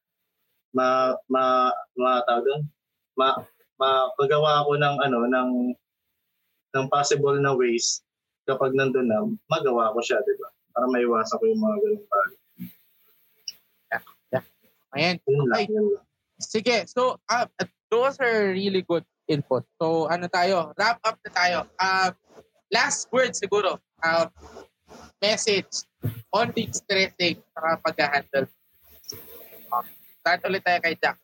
ma ma ma doon ma mapagawa ako ng ano ng ng possible na ways kapag nandun na magawa ko siya di ba para maiwasan ko yung mga ganung bagay Ayan. yun lang, Okay. Sige. So, uh, those are really good input. So, ano tayo? Wrap up na tayo. Um, last word siguro. Um, message on the stressing sa pag-handle. Um, start ulit tayo kay Jack.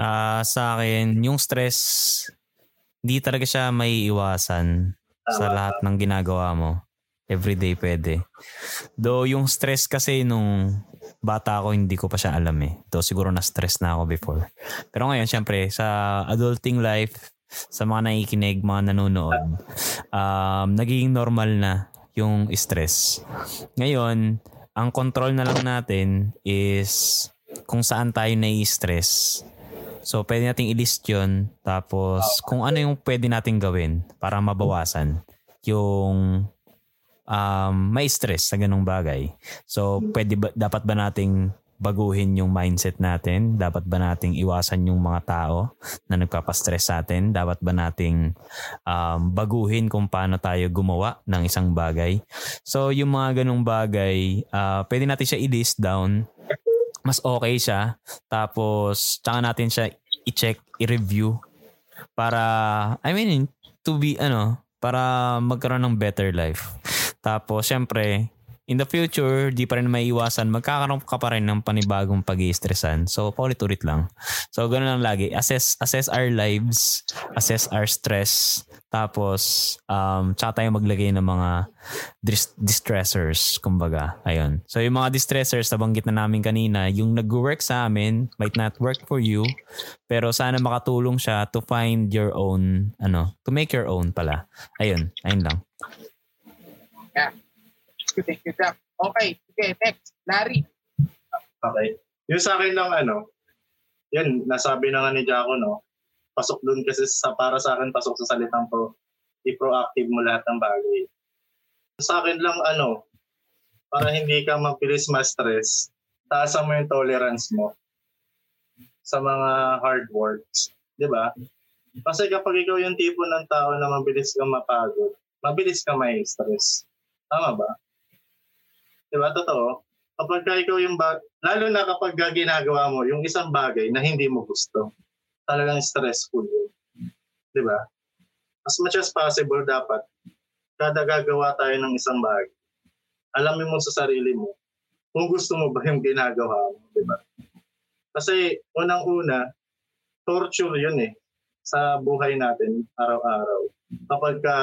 Ah, sa akin, yung stress, hindi talaga siya may iwasan sa lahat ng ginagawa mo. Everyday pwede. Though yung stress kasi nung bata ako, hindi ko pa siya alam eh. Though siguro na-stress na ako before. Pero ngayon, syempre, sa adulting life, sa mga nakikinig, mga nanonood, um, nagiging normal na yung stress. Ngayon, ang control na lang natin is kung saan tayo nai-stress. So, pwede nating i-list yun. Tapos, kung ano yung pwede nating gawin para mabawasan yung um, may stress sa ganung bagay. So, pwede ba, dapat ba nating baguhin yung mindset natin? Dapat ba nating iwasan yung mga tao na nagpapastress sa atin? Dapat ba nating um, baguhin kung paano tayo gumawa ng isang bagay? So, yung mga ganung bagay, uh, pwede natin siya i-list down mas okay siya. Tapos, tsaka natin siya i-check, i-review para, I mean, to be, ano, para magkaroon ng better life. Tapos, syempre, in the future, di pa rin maiiwasan, magkakaroon ka pa rin ng panibagong pag stressan So, paulit-ulit lang. So, ganun lang lagi. Assess, assess our lives, assess our stress, tapos, um, tsaka tayo maglagay ng mga dis- distressors, kumbaga. Ayun. So, yung mga distressors, nabanggit na namin kanina, yung nag-work sa amin, might not work for you, pero sana makatulong siya to find your own, ano, to make your own pala. Ayun. Ayun lang. Thank you, Jack. Okay. Sige, next. Larry. Okay. Yung sa akin lang ano, yun, nasabi na nga ni Jaco, no? Pasok dun kasi sa, para sa akin, pasok sa salitang pro, i-proactive mo lahat ng bagay. Sa akin lang ano, para hindi ka mabilis ma-stress, taasan mo yung tolerance mo sa mga hard works. Di ba? Kasi kapag ikaw yung tipo ng tao na mabilis kang mapagod, mabilis ka may stress. Tama ba? Di ba? Totoo. Kapag ka ikaw yung bag, lalo na kapag ka ginagawa mo yung isang bagay na hindi mo gusto, talagang stressful yun. Di ba? As much as possible, dapat kada gagawa tayo ng isang bagay, alamin mo sa sarili mo kung gusto mo ba yung ginagawa mo. Di ba? Kasi unang-una, torture yun eh sa buhay natin araw-araw. Kapag ka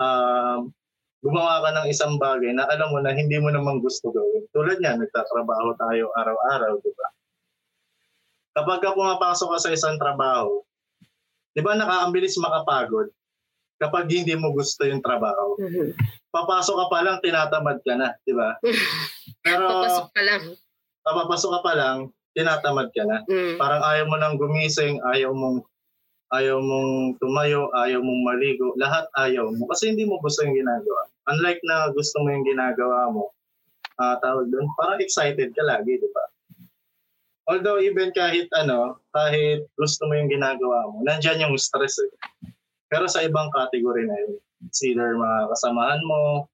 uh, gumawa ka ng isang bagay na alam mo na hindi mo naman gusto gawin. Tulad niya, nagtatrabaho tayo araw-araw, di ba? Kapag ka pumapasok ka sa isang trabaho, di ba nakaambilis makapagod kapag hindi mo gusto yung trabaho. Mhm. Papasok ka pa lang, tinatamad ka na, di ba? <laughs> Pero Papasok pa lang. papapasok ka pa lang, tinatamad ka na. Mm. Parang ayaw mo nang gumising, ayaw mong ayaw mong tumayo, ayaw mong maligo, lahat ayaw mo kasi hindi mo gusto yung ginagawa. Unlike na gusto mo yung ginagawa mo, ah tawag doon, parang excited ka lagi, di ba? Although even kahit ano, kahit gusto mo yung ginagawa mo, nandyan yung stress eh. Pero sa ibang category na yun, it's either mga kasamahan mo,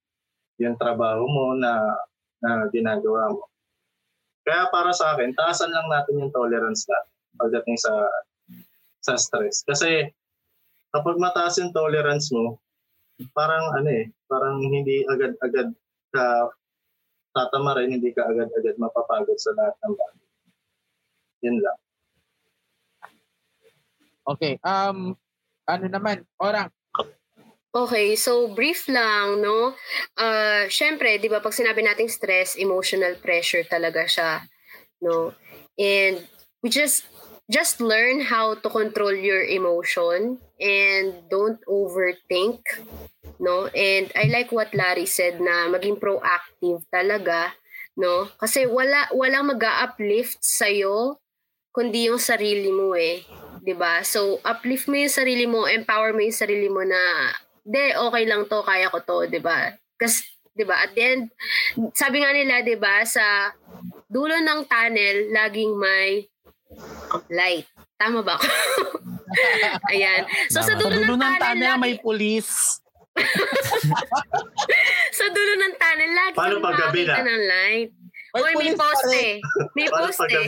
yung trabaho mo na, na ginagawa mo. Kaya para sa akin, taasan lang natin yung tolerance natin pagdating sa sa stress. Kasi kapag mataas yung tolerance mo, parang ano eh, parang hindi agad-agad ka tatama rin, hindi ka agad-agad mapapagod sa lahat ng bagay. Yun lang. Okay. Um, ano naman? Orang. Okay, so brief lang, no? Uh, Siyempre, di ba, pag sinabi nating stress, emotional pressure talaga siya, no? And we just, just learn how to control your emotion and don't overthink, no? And I like what Larry said na maging proactive talaga, no? Kasi wala, walang mag-uplift sa'yo kundi yung sarili mo eh. 'di ba? So uplift mo yung sarili mo, empower mo yung sarili mo na de okay lang to, kaya ko to, 'di ba? Kasi 'di ba? At the end, sabi nga nila 'di ba sa dulo ng tunnel laging may light. Tama ba ako? <laughs> Ayan. So sa dulo, Sa dulo ng, ng tunnel, tunnel lagi, may pulis. <laughs> sa dulo ng tunnel lagi Paano pag gabi na? ng light. May Oy, may poste. May poste.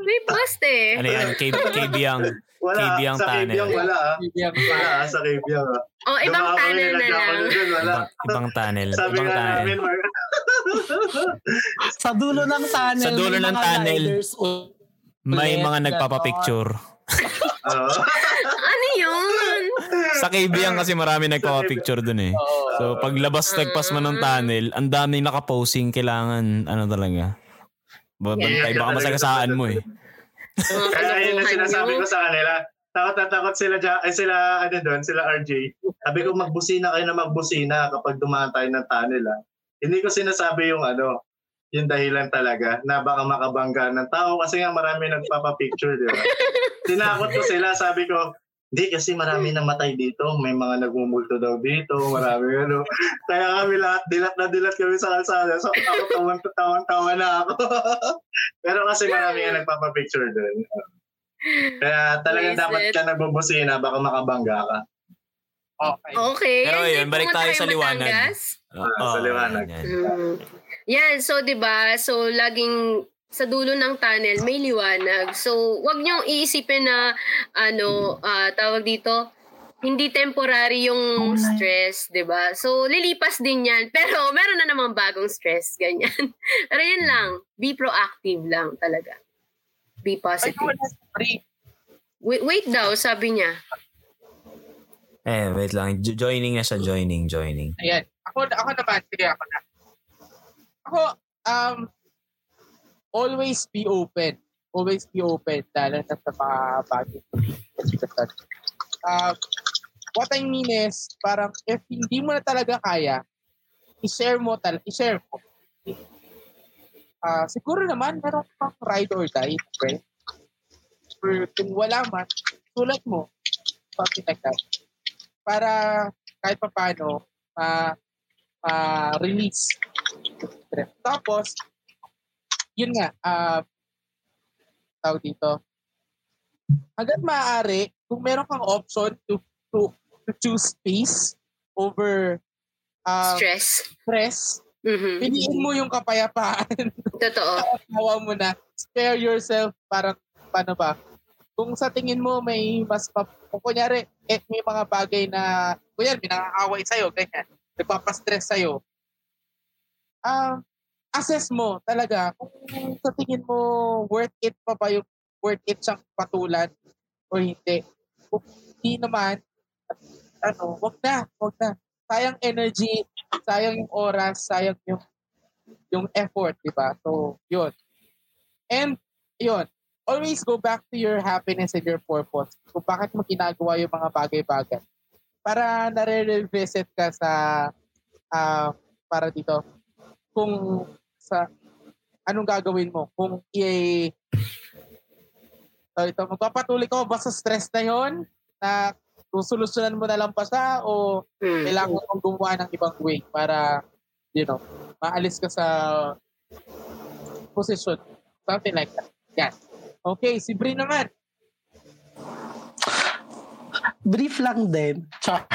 May poste. Ano yan? KB, KB ang Wala, sa tunnel. Kibyang wala ah. Bibigyan Wala ah, sa Kibyang ah. O, ibang Dumaan kami, tunnel na lang. dun, wala. ibang, ibang tunnel. Sabi ibang nga tunnel. namin. <laughs> Sa dulo ng tunnel, Sa dulo ng tunnel. May mga nagpapapicture. <laughs> Oo. Ano yun? Sa KB ang kasi marami nagpapapicture dun eh. So paglabas tagpas mo ng tunnel, ang daming nakaposing kailangan ano talaga. Babantay Yeah. baka masagasaan mo eh. <laughs> Kaya yun kalokohan sinasabi ko sa kanila. Takot na takot sila, ay sila, ano doon, sila RJ. Sabi ko, magbusina kayo na magbusina kapag dumaan tayo ng tunnel ah. Hindi ko sinasabi yung ano, yung dahilan talaga na baka makabangga ng tao kasi nga marami nagpapapicture, di ba? <laughs> Tinakot ko sila, sabi ko, hindi kasi marami namatay dito, may mga nagmumulto daw dito, marami <laughs> ano. Kaya kami lahat, dilat na dilat kami sa kalsada. So ako tawan tawan tawa na ako. <laughs> Pero kasi marami nga nagpapapicture doon. Kaya talagang Yes, dapat it. ka nagbubusina, baka makabangga ka. Okay. Okay. Pero yun, balik tayo sa liwanag. Batangas? Ah, sa liwanag. yan. Mm. Yan, so 'di ba? So laging sa dulo ng tunnel may liwanag. So wag niyo iisipin na ano ah, tawag dito hindi temporary yung stress, 'di ba? So lilipas din 'yan. Pero meron na namang bagong stress, ganyan. <laughs> Pero yun lang, be proactive lang talaga. Be positive. Wait, wait daw, sabi niya. Eh, wait lang. Jo- joining na siya. Joining, joining. Ayan. Ako, ako naman. Sige, ako na. Ako, um, always be open. Always be open. Lalo na sa mga bagay. Um, what I mean is, parang if hindi mo na talaga kaya, i-share mo talaga, i-share mo. Ah, siguro naman, meron kang ride or die, friend. Or kung wala man, sulat mo. Something like that. Para kahit pa paano, ma, ma-release. Tapos, yun nga, ah, tawag dito, hanggat maaari, kung meron kang option to to, to choose peace over um, Stress. stress, Mhm. piliin mo yung kapayapaan. <laughs> Totoo. Tawa mo na. Spare yourself. Parang, paano ba? Kung sa tingin mo may mas, kung kunyari, eh, may mga bagay na, kunyari, may nakakaway sa'yo, ganyan, nagpapastress sa'yo, um, assess mo talaga kung sa tingin mo worth it pa ba yung worth it siyang patulan o hindi. Kung hindi naman, ano, wag na, wag na. Sayang energy, sayang yung oras, sayang yung yung effort, di ba? So, yun. And, yun, always go back to your happiness and your purpose. Kung bakit mo ginagawa yung mga bagay-bagay. Para nare-revisit ka sa, ah, para dito, kung sa, anong gagawin mo? Kung i- so ito, magpapatuloy ka ba sa stress na yon na kung solusyonan mo na lang pa siya o Mm. kailangan mong gumawa ng ibang way para, you know, maalis ka sa position. Something like that. Yan. Okay, si Bri naman. Brief lang din. Char. <laughs>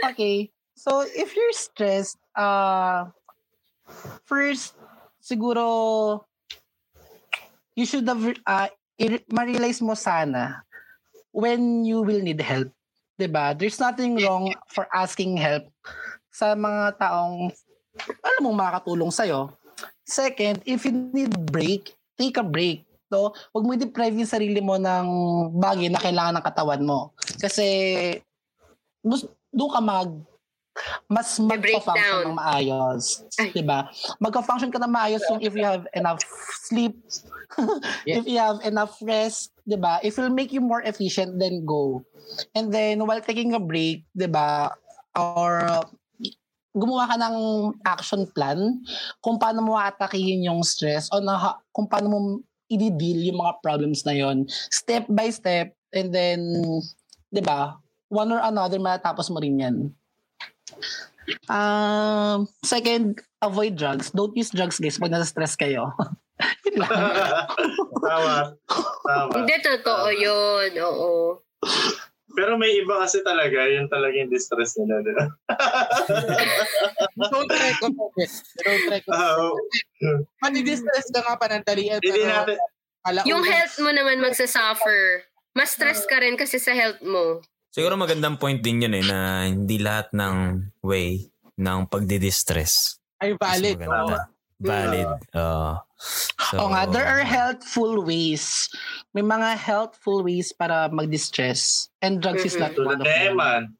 <laughs> okay. So, if you're stressed, uh, first, siguro, you should have, uh, ma-realize mo sana when you will need help. 'Di ba? There's nothing wrong for asking help sa mga taong alam mong makakatulong sa'yo. Second, if you need break, take a break. no, huwag mo i-deprive yung sarili mo ng bagay na kailangan ng katawan mo. Kasi, doon ka mag mas magpa-function ng maayos. Ay. 'Di ba? Magpa-function ka ng maayos yung if you have enough sleep, Yeah. <laughs> if you have enough rest, 'di ba? If will make you more efficient, then go. And then while taking a break, 'di ba? Or gumawa ka ng action plan kung paano mo atakihin yung stress o na, kung paano mo i-deal yung mga problems na yon step by step and then 'di ba one or another matatapos mo rin yan um second avoid drugs don't use drugs guys pag nasa stress kayo. <laughs> <laughs> Tama. Tama. Hindi, totoo yun. Oo. Pero may iba kasi talaga, yun talaga yung distress nila. di ba? Don't recommend it. Don't recommend Oo. it. Mati-distress ka nga panandalian. Hindi natin. Yung health mo naman magsasuffer. Mas stress ka rin kasi sa health mo. Siguro magandang point din yun eh, na hindi lahat ng way ng pagdidistress. ay valid. maganda. Valid. Uh, so, nga, there are healthful ways. May mga healthful ways para mag-distress. And drugs is not one of them. Eman.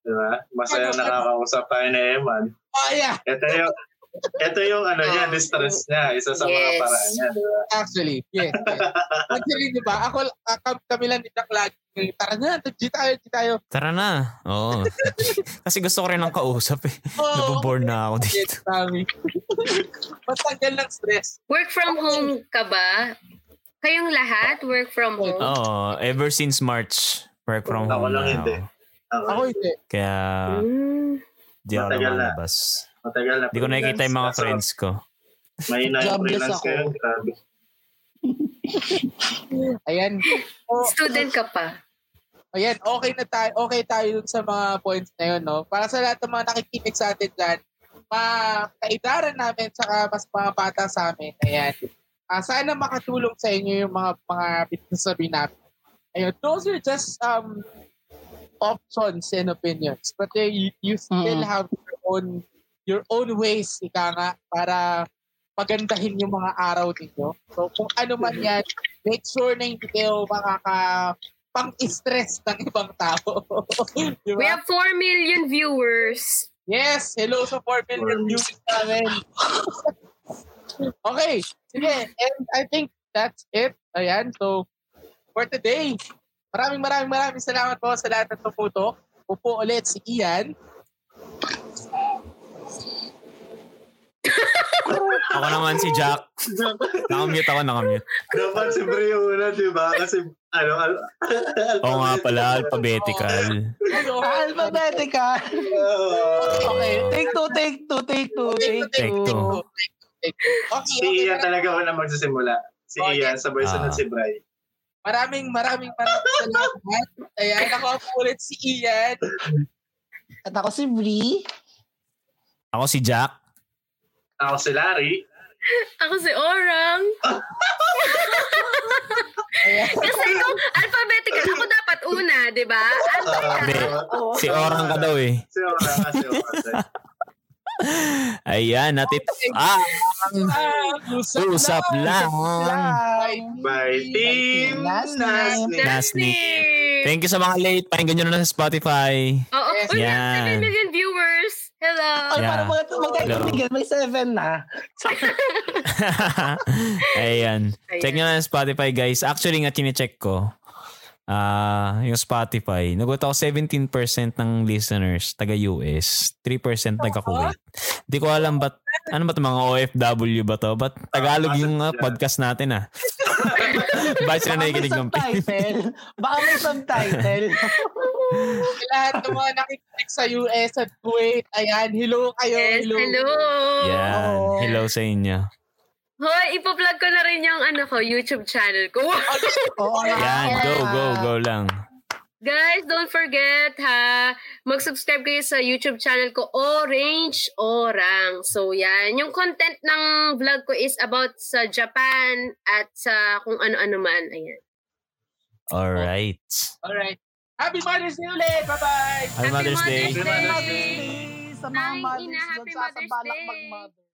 Di ba? Masaya nakakausap tayo ni Eman. Oh, yeah. Ito yung, ito yung ano niya, distress niya. Isa sa mga Yes. paraan niya. di ba? Actually, yes. yes. <laughs> Actually, di ba? Ako, ah, kam- kami lang ni Jack lagi. Tara na, G tayo, G tayo. Tara na. Oo. <laughs> Kasi gusto ko rin ng kausap eh. Oh, Nabobore na ako dito. <laughs> Matanggal ng stress. Work from home ka ba? Kayong lahat, work from home? Oo. Ever since March, work from Ako home lang na hindi. ako. Okay. Ako hindi. Kaya Mm. di ako Matagal na. Matagal na. Di ko nakikita yung mga friends ko. Mahina yung Jobless freelance ako. kayo. Grabe. <laughs> Ayan. Oh, Student ka pa. ayan, okay na tayo. Okay tayo dun sa mga points na yun, no? Para sa lahat ng mga nakikinig sa atin dyan, mga kaidaran namin, saka mas mga bata sa amin, ayan. Ah, sana makatulong sa inyo yung mga mga pinagsasabi namin. Ayun, those are just um options and opinions. But uh, you, you still Mm. have your own your own ways, ika nga, para pagandahin yung mga araw ninyo. So kung ano man yan, make sure na hindi kayo makaka pang-stress ng ibang tao. <laughs> Di We have 4 million viewers. Yes, hello sa 4 million views namin. <laughs> okay, sige. And I think that's it. Ayan, so for today, maraming maraming maraming salamat po sa lahat ng tumutok. Upo ulit si Ian. Ako naman si Jack. Nakamute ako, nakamute. Dapat si Bri yung una, di ba? Kasi, ano, al- Oo nga pala, alphabetical. Alphabetical. Okay, take two, take two, take two, take Take two. two. Okay, Si okay. Ian talaga una magsisimula. Si Okay. Ian, sabay sunod Ah. si Bri. Maraming maraming maraming salamat. Ayan, ako ulit si Ian. At ako si Bri. Ako si Jack. Ako si Larry. <laughs> Ako si Orang. <laughs> Kasi kung alphabetical, ako dapat una, di ba? Hindi. Si Orang ka daw eh. Si Ora, si Ora. <laughs> Ayan, natit... Ah, Ah, usap, usap lang. Bye, Team Nasnip. Nasnip. Thank you sa mga late. Pakinggan nyo na sa Spotify. Oo. Yes. Uy, we have Yan. 7 million viewers. Hello. Ay, Yeah. parang mag magkaibigan, may seven na. <laughs> Ayan. Check nyo na sa Spotify, guys. Actually nga, chinecheck ko. Ah, yung Spotify. Nagot ako 17% ng listeners taga-US, 3% taga-Kuwait. Hindi ko alam ba't, ano ba 'to, mga OFW ba to? Ba't Tagalog yung ah, podcast natin ah? <laughs> Bakit sila Baka may nakikinig ng subtitle. Baka may subtitle. <laughs> Lahat ng mga nakikinig sa US at Kuwait, ayan, hello kayo. Yes, hello. Yan. Hello sa inyo. Hoy, ipa-plug ko na rin yung ano ko, YouTube channel ko. <laughs> Oo <laughs> nga. Yan. Go, go, go lang. Guys, don't forget ha, mag-subscribe kayo sa YouTube channel ko, Orange Orang. So yan, yung content ng vlog ko is about sa Japan at sa kung ano-ano man. Ayan. Alright. Alright. Happy Mother's Day ulit! Bye-bye! Happy Mother's Day. Mother's Happy Mother's Day. Day. Sa mga Ay, mothers ina, happy Mother's Day. mag-mother.